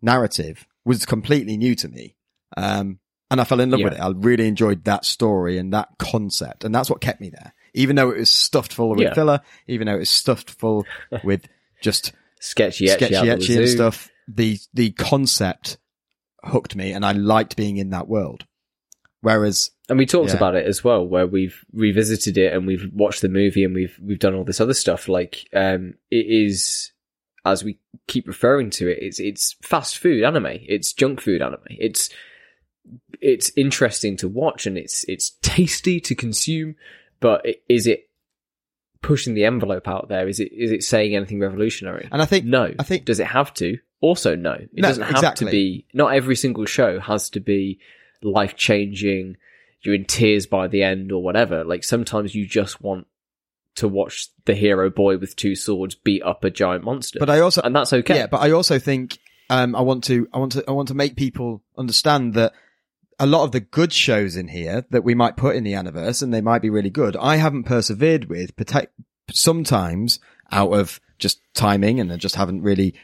narrative was completely new to me. Um, and I fell in love Yeah. with it. I really enjoyed that story and that concept. And that's what kept me there. Even though it was stuffed full with Yeah. filler, even though it was stuffed full with just Sketchy, sketchy ecchi and stuff, the, the concept hooked me and I liked being in that world. Whereas, And we talked Yeah. about it as well, where we've revisited it and we've watched the movie and we've we've done all this other stuff. Like, um, it is as we keep referring to it, it's it's fast food anime, it's junk food anime, it's it's interesting to watch and it's it's tasty to consume, but is it pushing the envelope out there? Is it is it saying anything revolutionary? and I think, No. I think, Does it have to? Also, no. It No, doesn't have exactly. to be. Not every single show has to be life changing. You're in tears by the end or whatever. Like sometimes you just want to watch the hero boy with two swords beat up a giant monster, but I also, and that's okay. Yeah, but I also think um, I want to I want to I want to make people understand that a lot of the good shows in here that we might put in the Aniverse and they might be really good. I haven't persevered with protect sometimes out of just timing and I just haven't really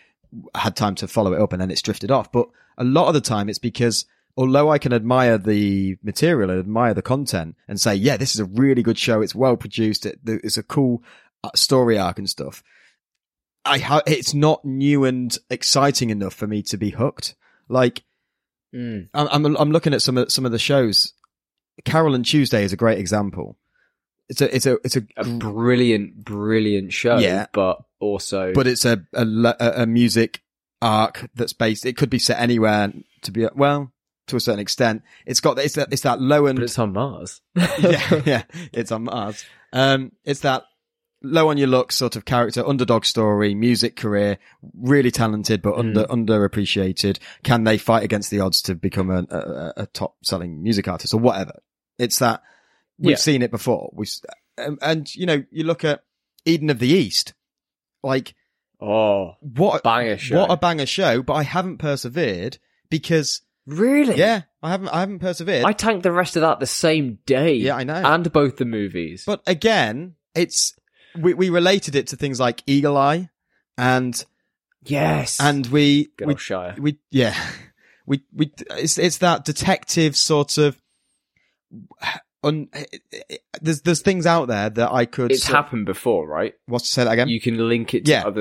had time to follow it up and then it's drifted off. But a lot of the time it's because although I can admire the material and admire the content and say, yeah, this is a really good show. It's well produced. It, it's a cool uh, story arc and stuff. I ha- it's not new and exciting enough for me to be hooked. Like Mm. I'm, I'm, I'm looking at some of some of the shows. Carol and Tuesday is a great example. It's a, it's a, it's a, a brilliant, brilliant show. Yeah. but also, but it's a, a a music arc that's based. It could be set anywhere to be well to a certain extent. It's got it's that it's that low but and it's on Mars. yeah yeah it's on Mars. Um, it's that low on your looks sort of character, underdog story, music career, really talented but under underappreciated. Can they fight against the odds to become a, a, a top selling music artist or whatever? It's that we've Yeah. seen it before. We and, and you know you look at Eden of the East, like Oh, what a banger show. what a banger show, but I haven't persevered because really? yeah, I haven't I haven't persevered. I tanked the rest of that the same day. Yeah, I know. And both the movies. But again, it's we we related it to things like Eagle Eye and yes. and we Good we, old Shire. we yeah we we it's it's that detective sort of un, there's there's things out there that I could It's sort- happened before, right? what's to say that again You can link it to Yeah. other.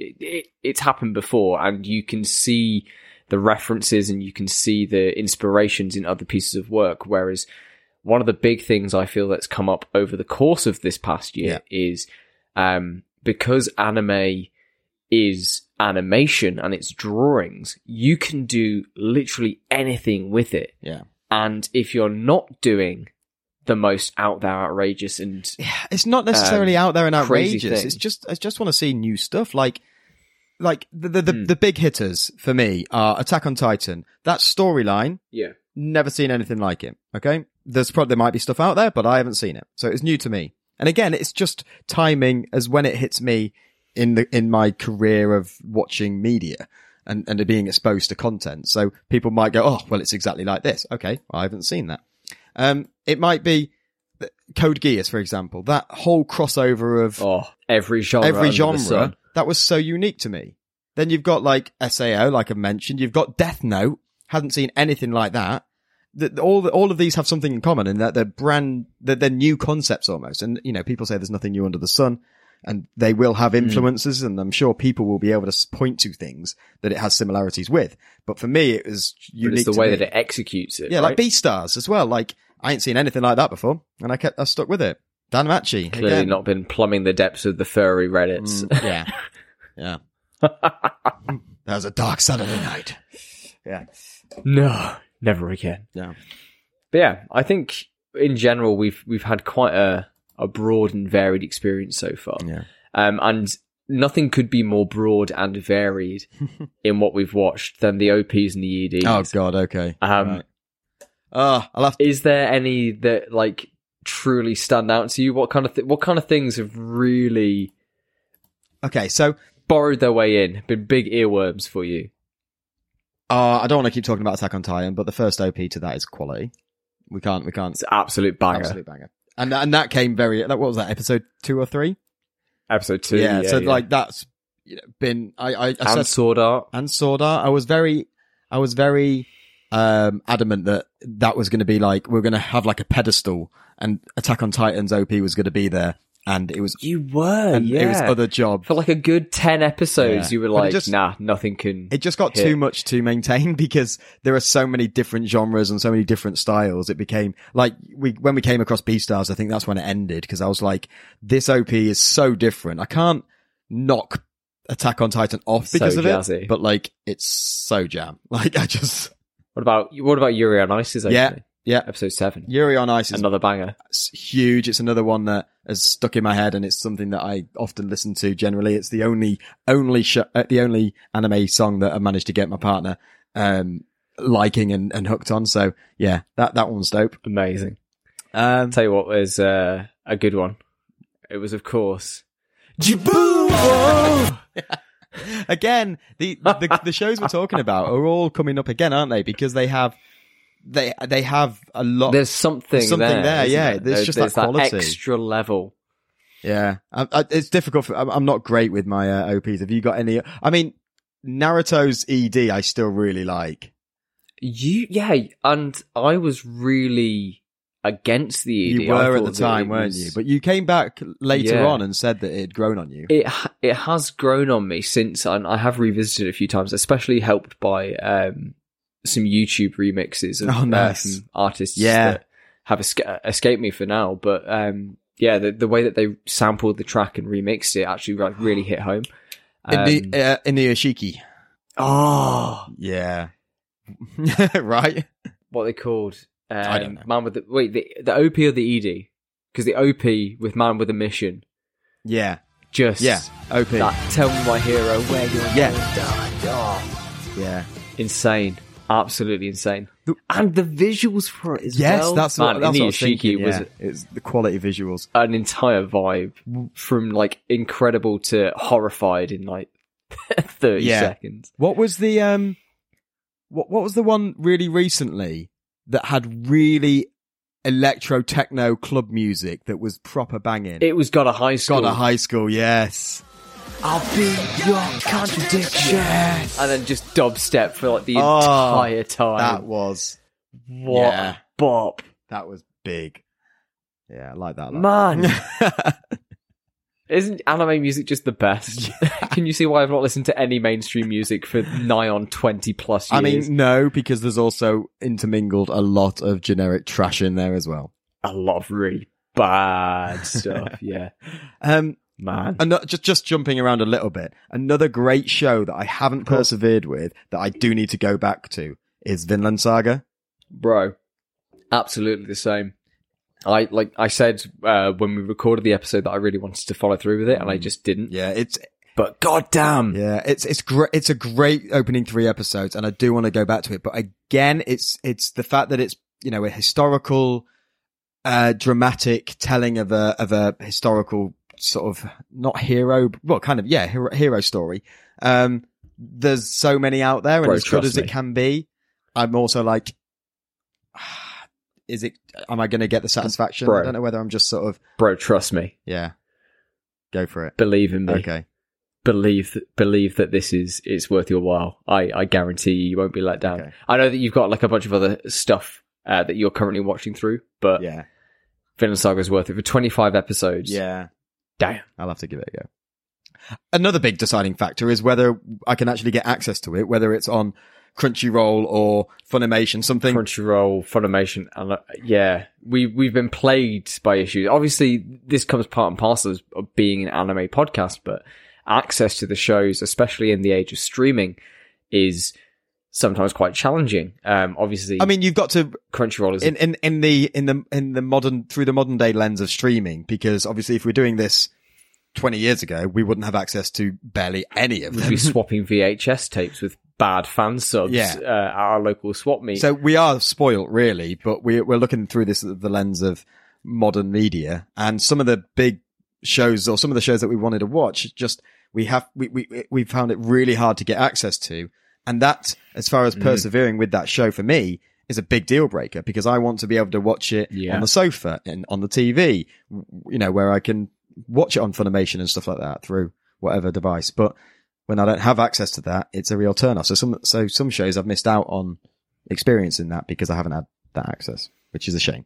It, it, it's happened before, and you can see the references and you can see the inspirations in other pieces of work. Whereas one of the big things I feel that's come up over the course of this past year is um, because anime is animation and it's drawings, you can do literally anything with it. yeah. And if you're not doing the most out there, outrageous, and it's not necessarily out there and Um, outrageous. It's just I just want to see new stuff. Like like the the, the, Hmm. the big hitters for me are Attack on Titan that storyline yeah, never seen anything like it. Okay. There's probably, there might be stuff out there, but I haven't seen it. So it's new to me. And again, it's just timing as when it hits me in the, in my career of watching media and, and being exposed to content. So people might go, Oh, well, it's exactly like this. Okay. I haven't seen that. Um, it might be Code Geass, for example, that whole crossover of oh, every genre, every genre. That was so unique to me. Then you've got like SAO, like I mentioned. You've got Death Note. Hadn't seen anything like that. The, all the, all of these have something in common in that they're brand, they're, they're new concepts almost. And you know, people say there's nothing new under the sun, and they will have Hmm. influences, and I'm sure people will be able to point to things that it has similarities with. But for me, it was But unique. it's the way me. that it executes it. yeah, right? like B stars as well. Like I ain't seen anything like that before, and I kept I stuck with it. Dan Machi, clearly again. not been plumbing the depths of the furry Reddits. Mm, yeah, yeah. That was a dark Saturday night. Yeah. no, never again. Yeah. But yeah, I think in general we've we've had quite a a broad and varied experience so far. Yeah. Um, and nothing could be more broad and varied in what we've watched than the OPs and the EDs. Oh God. Okay. Um, Right. Oh, I'll have to. Is there any that like truly stand out to you? What kind of th- what kind of things have really Okay. So, borrowed their way in? Been big earworms for you? uh, I don't want to keep talking about Attack on Titan, but the first OP to that is quality. We can't. We can't. It's an absolute banger. Absolute banger. And and that came very. That what was that episode two or three? Episode two. yeah, Yeah. So yeah. like that's you know, been. I I, I and said Sword Art. and Sword Art. I was very, I was very um adamant that that was going to be like we're going to have like a pedestal, and Attack on Titan's OP was going to be there, and it was, You were, and yeah. it was other job. For like a good ten episodes, Yeah. you were like, just- "Nah, nothing can." It just got hit. too much to maintain because there are so many different genres and so many different styles. It became like we when we came across Beastars, I think that's when it ended because I was like, this OP is so different. I can't knock Attack on Titan off because So of jazzy. it, but like it's so jam. Like I just What about what about Yuri on Ice's Yeah. Yeah. episode seven. Yuri on Ice is Another banger. s- huge. It's another one that has stuck in my head, and it's something that I often listen to. Generally, it's the only only sh- uh, the only anime song that I managed to get my partner um liking and, and hooked on. So yeah, that that one's dope. Amazing. Um, Tell you what was uh, a good one. It was, of course, again, the, the the shows we're talking about are all coming up again, aren't they? Because they have they they have a lot. There's something, Something there. there, yeah. there? There's just There's that quality. extra level. Yeah, I, I, it's difficult. For, I'm, I'm not great with my uh, OPs. Have you got any? I mean, Naruto's ED, I still really like. You, yeah, and I was really against the ED. You were at the time, weren't you? But you came back later Yeah. on and said that it had grown on you. it it has grown on me since, and I have revisited it a few times, especially helped by um, some YouTube remixes of Oh, uh, nice. artists Yeah. that have esca- escaped me for now. But um, yeah, the the way that they sampled the track and remixed it actually like really hit home. in Um, the uh, in the Yoshiki. oh, Yeah. right. what they called? Um, I don't know. Man with the wait, the the OP or the ED? Because the OP with Man with a Mission Yeah. Just Yeah. OP. that tell me my hero where you're Yeah. Yeah. insane. Absolutely insane. And the visuals for it as Yes, well. that's Man, what, that's what I was Inuyashiki thinking. was yeah. It's the quality visuals. an entire vibe from like incredible to horrified in like 30 Yeah. seconds. What was the um what what was the one really recently that had really electro techno club music that was proper banging? It was God of High School. God of High School, yes. I'll be your contradiction. And then just dubstep for like the Oh, entire time. That was what yeah. a bop. that was big. Yeah, I like that. a lot. Man. Isn't anime music just the best? Can you see why I've not listened to any mainstream music for nigh on 20 plus years? I mean, no, because there's also intermingled a lot of generic trash in there as well. a lot of really bad stuff. Yeah. Um, Man. and just just jumping around a little bit, another great show that I haven't persevered with that I do need to go back to is Vinland Saga. bro absolutely the same i like i said uh, when we recorded the episode that i really wanted to follow through with it and i just didn't Yeah, it's but god damn Yeah, it's it's great. It's a great opening three episodes, and I do want to go back to it. But again, it's it's the fact that it's you know a historical, uh, dramatic telling of a of a historical sort of not hero, well, kind of yeah, hero, hero story. Um, there's so many out there, and Bro, as good as it can be, I'm also like, is it? Am I going to get the satisfaction? Bro. I don't know whether I'm just sort of bro trust me yeah. Go for it. believe in me Okay. believe that believe that this is it's worth your while i i guarantee you, you won't be let down Okay. i know that you've got like a bunch of other stuff uh, that you're currently watching through but Yeah. Vinland Saga is worth it for 25 episodes Yeah. Damn I'll have to give it a go. Another big deciding factor is whether I can actually get access to it, whether it's on Crunchyroll or Funimation, something. Crunchyroll, Funimation, and uh, yeah, we we've been plagued by issues. Obviously, this comes part and parcel of- of being an anime podcast, but access to the shows, especially in the age of streaming, is sometimes quite challenging. Um, obviously, I mean, you've got to Crunchyroll is in, in in the in the in the modern through the modern day lens of streaming, because obviously, if we're doing this twenty years ago, we wouldn't have access to barely any of them. we'd be swapping VHS tapes with bad fan subs Yeah. uh, at our local swap meet. So we are spoilt, really, but we, we're looking through this the lens of modern media, and some of the big shows or some of the shows that we wanted to watch, just we have we we we found it really hard to get access to, and that, as far as Mm. persevering with that show for me, is a big deal breaker because I want to be able to watch it Yeah. on the sofa and on the TV, you know, where I can watch it on Funimation and stuff like that through whatever device, but. When I don't have access to that, it's a real turn off. So some, so some shows I've missed out on experiencing that because I haven't had that access, which is a shame.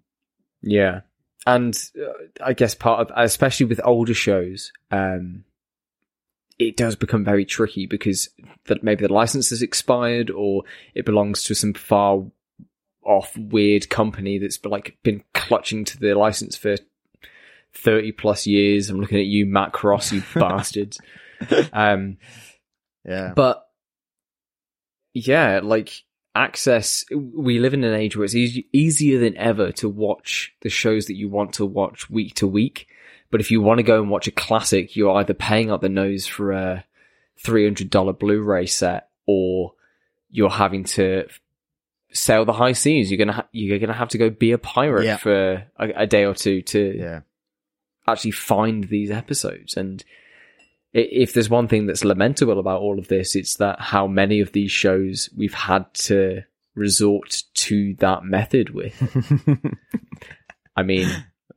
Yeah, and uh, I guess part of, especially with older shows, um, it does become very tricky because that maybe the license has expired or it belongs to some far off weird company that's like been clutching to the license for thirty plus years. I'm looking at you, Macross, you bastards. Um, Yeah. but yeah, like access, we live in an age where it's easy, easier than ever to watch the shows that you want to watch week to week. But if you want to go and watch a classic, you're either paying up the nose for a $300 Blu-ray set or you're having to sail the high seas. You're going to, ha- you're going to have to go be a pirate Yeah. for a, a day or two to yeah. actually find these episodes. And if there's one thing that's lamentable about all of this, it's that how many of these shows we've had to resort to that method with. I mean,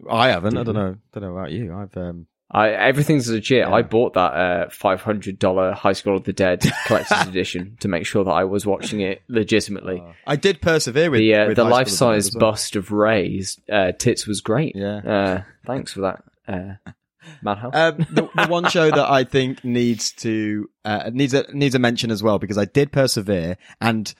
I haven't. I don't know. Don't know about you. I've um. I, everything's legit. Yeah. I bought that uh, $500 High School of the Dead collector's edition to make sure that I was watching it legitimately. I did persevere with the uh, with the life size well. bust of Ray's uh, tits was great. Yeah. Uh, thanks for that, uh, Madhouse. Um, the, the one show that I think needs to uh, needs a needs a mention as well because I did persevere and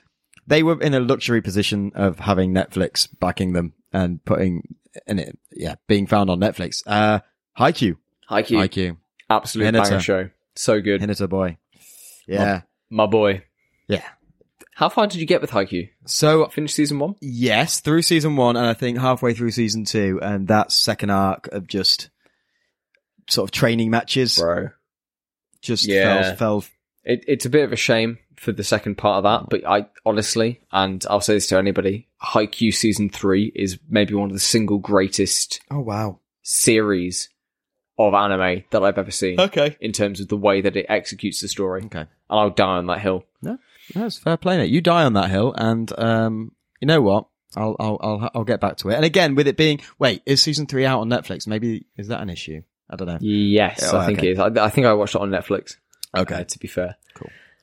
they were in a luxury position of having Netflix backing them and putting in it, yeah, being found on Netflix. Uh, Haikyuu, Haikyuu. Haikyuu, Absolute Hinata. banger show. So good. Hinata boy, yeah, My boy. yeah. How far did you get with Haikyuu? So Finish season one? Yes, through season one, and I think halfway through season two, and that second arc of just sort of training matches bro. just Yeah. fell fell. It, it's a bit of a shame for the second part of that, but I honestly, and I'll say this to anybody, Haikyuu season three is maybe one of the single greatest Oh wow. series of anime that I've ever seen Okay. in terms of the way that it executes the story. Okay. And I'll die on that hill. No, that's fair play, mate. You die on that hill, and um, you know what? I'll I'll I'll I'll get back to it. And again, with it being wait, is season three out on Netflix? Maybe is that an issue? I don't know. Yes, Oh, I think okay. it is. I, I think I watched it on Netflix. Okay. uh, to be fair.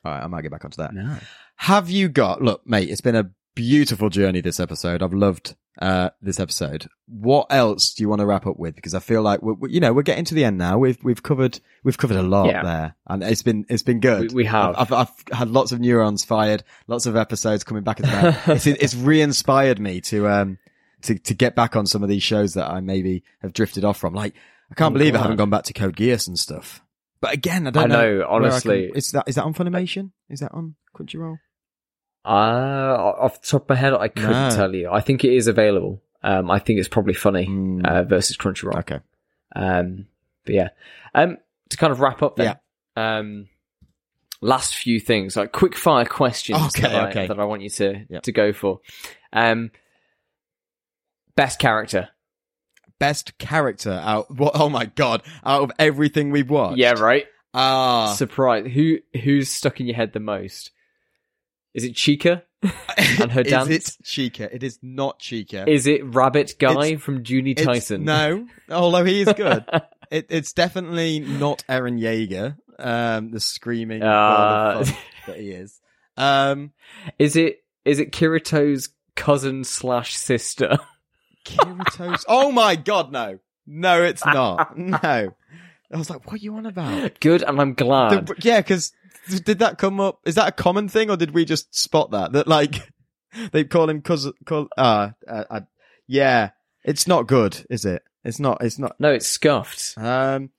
All right, I might get back onto that. No. Have you got? Look, mate, it's been a beautiful journey this episode. I've loved uh this episode. What else do you want to wrap up with? Because I feel like we're, we- you know we're getting to the end now. We've we've covered we've covered a lot Yeah. there, and it's been it's been good. We- we have. I've, I've, I've had lots of neurons fired, lots of episodes coming back. It's it's re-inspired me to um to to get back on some of these shows that I maybe have drifted off from. Like I can't I'm believe I haven't gone back to Code Geass and stuff. But again, I don't I know. know, honestly. can- is that is that on Funimation? Is that on Crunchyroll? Uh, off the top of my head, I couldn't No. tell you. I think it is available. Um, I think it's probably funny Hmm. uh, versus Crunchyroll. Okay. Um, but yeah. Um, to kind of wrap up then. Um, last few things, like quick fire questions Okay, that, I, okay. that I want you to, Yep. to go for. Um, best character. Best character out. What? Oh my god! Out of everything we've watched. Yeah, right. Ah. Surprise. Who, who's stuck in your head the most? Is it Chika? and her is dance? it Chika? It is not Chika. Is it Rabbit Guy It's- from Junie Tyson? No, although he is good. it, it's definitely not Eren Yeager. Um, the screaming Uh, of that he is. Um, Is it is it Kirito's cousin slash sister? Kirito's. oh my god, no, no, it's not. No, I was like, what are you on about? Good, and I'm glad. The- yeah, because did that come up? Is that a common thing, or did we just spot that? That like they call him cousin? Call uh, uh, uh, yeah, it's not good, is it? It's not. It's not. no, it's scuffed. Um.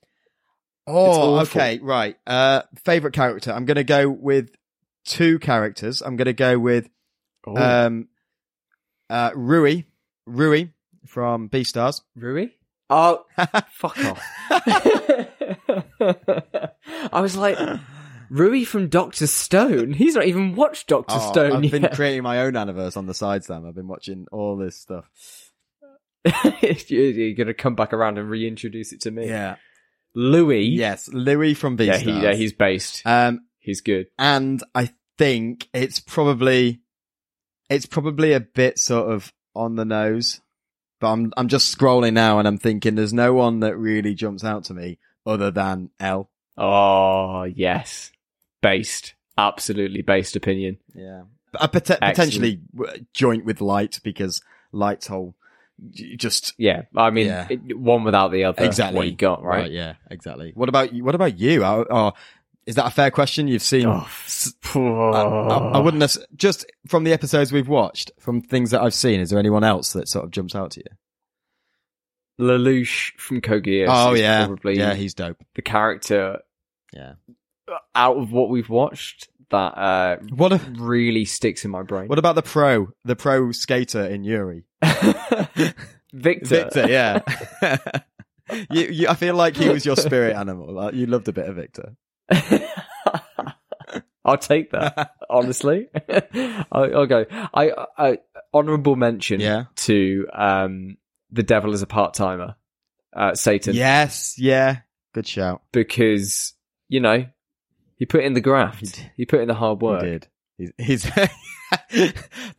Oh, okay, right. Uh, favorite character. I'm gonna go with two characters. I'm gonna go with um, uh, Rui, Rui from Beastars. Rui? Oh, fuck off. I was like, Rui from Doctor Stone. He's not even watched Doctor Oh, Stone I've yet. been creating my own universe on the side, Sam. I've been watching all this stuff. You're you're gonna come back around and reintroduce it to me. Yeah. Louis. Yes, Louis from Beastars. Yeah, he, yeah, he's based. um, He's good. and I think it's probably it's probably a bit sort of on the nose. But I'm I'm just scrolling now and I'm thinking there's no one that really jumps out to me other than L. Oh, yes. Based. Absolutely based opinion. Yeah. A pot- potentially joint with Light because Light's whole just Yeah. I mean, Yeah. it- one without the other. exactly What you got, right? Yeah, exactly. What about you? What about you? Oh, oh, is that a fair question? You've seen Oh, I, I, I wouldn't have, just from the episodes we've watched, from things that I've seen, is there anyone else that sort of jumps out to you? Lelouch from Code Geass oh is yeah, probably yeah, he's dope. the character Yeah. out of what we've watched that uh, What a, really sticks in my brain. what about the pro, the pro skater in Yuri? Victor. Victor, yeah. you, you, I feel like he was your spirit animal. Like, you loved a bit of Victor. I'll take that. Honestly, I'll, I'll go. I, I honorable mention Yeah. to um, the devil is a part timer, uh, Satan, Yes, yeah, good shout. because you know he put in the graft, He he put in the hard work. He did. He's, he's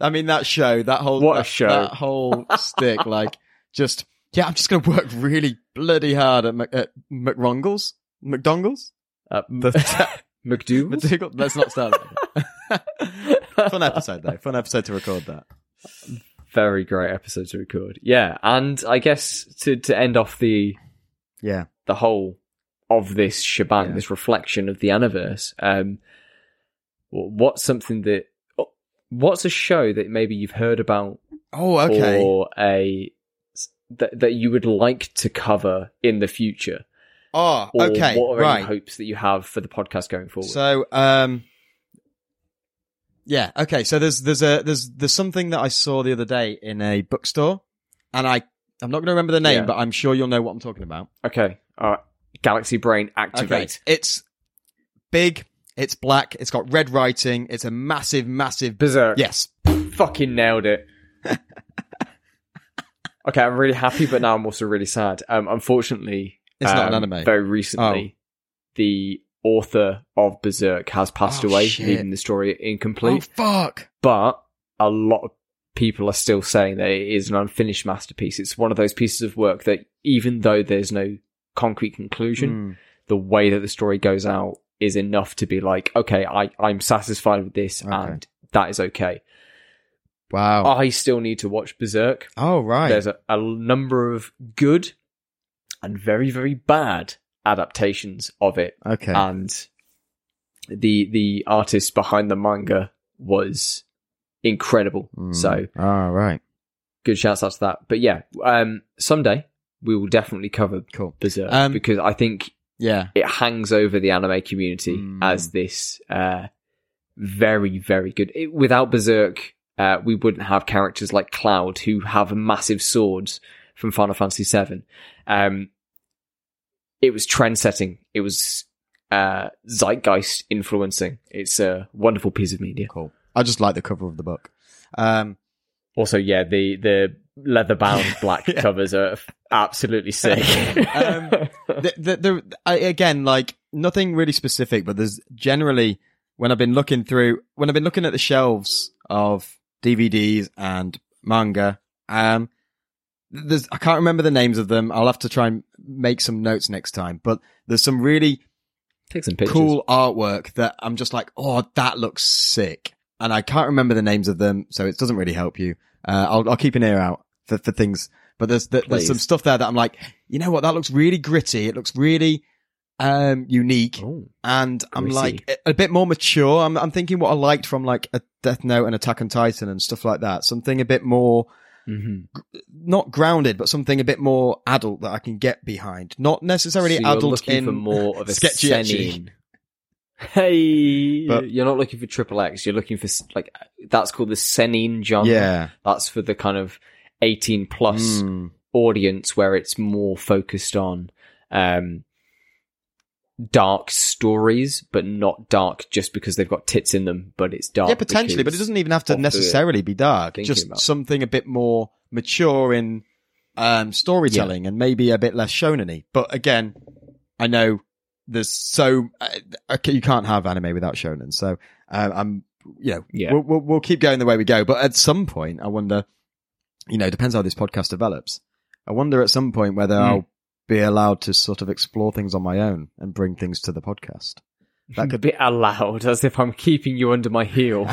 I mean, that show, that whole, What a show. that whole stick, like, just, yeah, I'm just going to work really bloody hard at, Mc, at McRongles, McDongles, Uh, the McDougal. McDougal. Let's not start. that. Fun episode though. Fun episode to record that. Very great episode to record. Yeah, and I guess to to end off the Yeah. the whole of this shebang, Yeah. this reflection of the Aniverse. Um, what's something that, oh, what's a show that maybe you've heard about Oh, okay. or a that that you would like to cover in the future? Oh, Or okay. what are any hopes that you have for the podcast going forward? So, um, yeah, okay. So there's there's a there's there's something that I saw the other day in a bookstore, and I I'm not going to remember the name, Yeah. but I'm sure you'll know what I'm talking about. okay, all right. Galaxy Brain Okay. activate. It's big. It's black. It's got red writing. It's a massive, massive. Berserk. Yes. Fucking nailed it. okay, I'm really happy, but now I'm also really sad. Um, unfortunately, It's not an um, anime. Very recently, the author of Berserk has passed Oh, away, shit. leaving the story incomplete. Oh fuck. But a lot of people are still saying that it is an unfinished masterpiece. It's one of those pieces of work that, even though there's no concrete conclusion, Mm. the way that the story goes out is enough to be like, okay, I, I'm satisfied with this, Okay. and that is okay. Wow. I still need to watch Berserk. oh right. There's a, a number of good and very, very bad adaptations of it, okay. and the the artist behind the manga was incredible. Mm. So Oh right. good shouts out to that. But yeah, um, someday we will definitely cover Cool. Berserk Um, because I think Yeah. it hangs over the anime community Mm. as this uh, very, very good. It, without Berserk, uh, we wouldn't have characters like Cloud who have massive swords from Final Fantasy VII. Um, it was trend setting. It was uh, zeitgeist influencing. It's a wonderful piece of media. Cool. I just like the cover of the book. Um. Also, yeah, the the leather bound black Yeah. covers are absolutely sick. Um, the, the, the, I, again, like nothing really specific, but there's generally when I've been looking through, when I've been looking at the shelves of DVDs and manga, um, there's, I can't remember the names of them. I'll have to try and make some notes next time, but there's some really Take some pictures. cool artwork that I'm just like, oh, that looks sick. And I can't remember the names of them, so it doesn't really help you. Uh, I'll, I'll keep an ear out for, for things, but there's, there- there's some stuff there that I'm like, you know what? That looks really gritty. It looks really, um, unique. Oh. And I'm Gritty. like a, a bit more mature. I'm, I'm thinking what I liked from like a Death Note and Attack on Titan and stuff like that. Something a bit more, hmm not grounded, but something a bit more adult that I can get behind. Not necessarily So you're adult in for more of a sketchy seinen. Hey, But- you're not looking for triple X. You're looking for like that's called the seinen genre. Yeah. that's for the kind of 18 plus Mm. audience where it's more focused on um dark stories, but not dark just because they've got tits in them. But it's dark. Yeah, potentially, but it doesn't even have to necessarily be dark. Just something a bit more mature in um, storytelling and maybe a bit less shonen But again, I know there's so uh, okay, you can't have anime without shonen. So um, I'm, you know, Yeah. we'll, we'll we'll keep going the way we go. But at some point, I wonder, you know, depends how this podcast develops. I wonder at some point whether Hmm. I'll be allowed to sort of explore things on my own and bring things to the podcast. That could be allowed, as if I'm keeping you under my heel.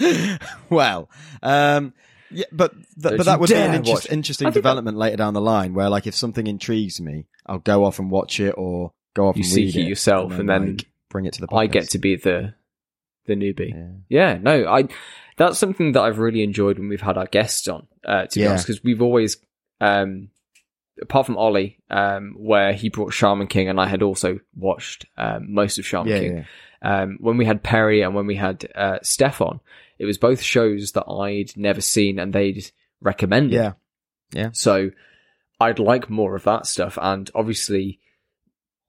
well, um, yeah, but th- but that would be an watch. interesting think that- development later down the line, where like if something intrigues me, I'll go off and watch it, or go off You and seek read it yourself, and then like, bring it to the. Podcast. I get to be the the newbie. Yeah. Yeah, no, I that's something that I've really enjoyed when we've had our guests on. Uh, to be Yeah. honest, because we've always, um, apart from Ollie, um, where he brought Shaman King, and I had also watched um, most of Shaman Yeah, King. yeah. Um, when we had Perry and when we had uh, Steph on, it was both shows that I'd never seen and they'd recommended. Yeah, yeah. So I'd like more of that stuff. And obviously,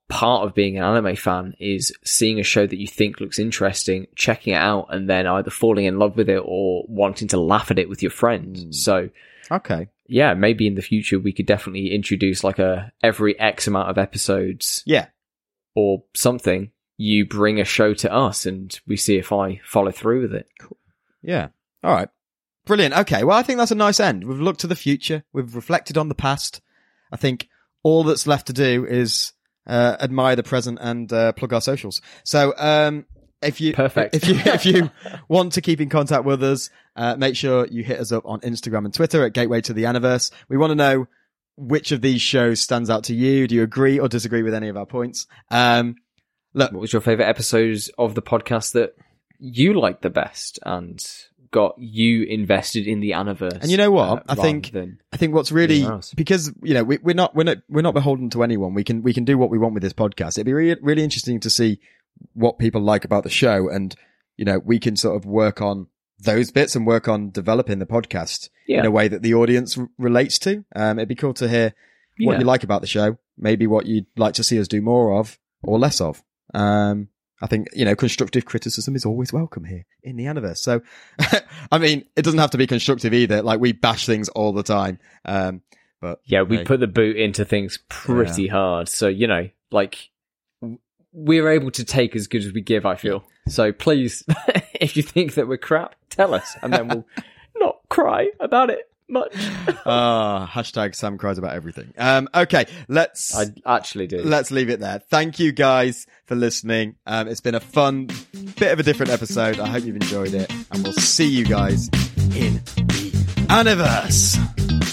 part of being an anime fan is seeing a show that you think looks interesting, checking it out, and then either falling in love with it or wanting to laugh at it with your friends. Mm. So Okay. Yeah, maybe in the future we could definitely introduce like a every X amount of episodes Yeah. or something. You bring a show to us and we see if I follow through with it. Cool. Yeah. All right. Brilliant. Okay. Well, I think that's a nice end. We've looked to the future. We've reflected on the past. I think all that's left to do is uh, admire the present and uh, plug our socials. So, um, if you Perfect. if you if you want to keep in contact with us, uh, make sure you hit us up on Instagram and Twitter at Gateway to the Aniverse. We want to know which of these shows stands out to you. Do you agree or disagree with any of our points? Um, look, What was your favorite episodes of the podcast that you liked the best and got you invested in the Aniverse? And you know what? uh, I think- I think what's really because you know we, we're not we're not we're not beholden to anyone. We can we can do what we want with this podcast. It'd be really really interesting to see what people like about the show, and you know we can sort of work on those bits and work on developing the podcast yeah, in a way that the audience r- relates to. Um, it'd be cool to hear what Yeah. you like about the show. maybe what you'd like to see us do more of or less of. Um, I think, you know, constructive criticism is always welcome here in the Aniverse. So, I mean, it doesn't have to be constructive either. Like we bash things all the time. Um, but Yeah, we hey. put the boot into things pretty hard. So, you know, like we're able to take as good as we give, I feel. So please, if you think that we're crap, tell us and then we'll not cry about it much. Ah, hashtag Sam cries about everything. Um, okay, let's I actually do. let's leave it there. Thank you guys for listening. Um, it's been a fun bit of a different episode. I hope you've enjoyed it, and we'll see you guys in the Aniverse.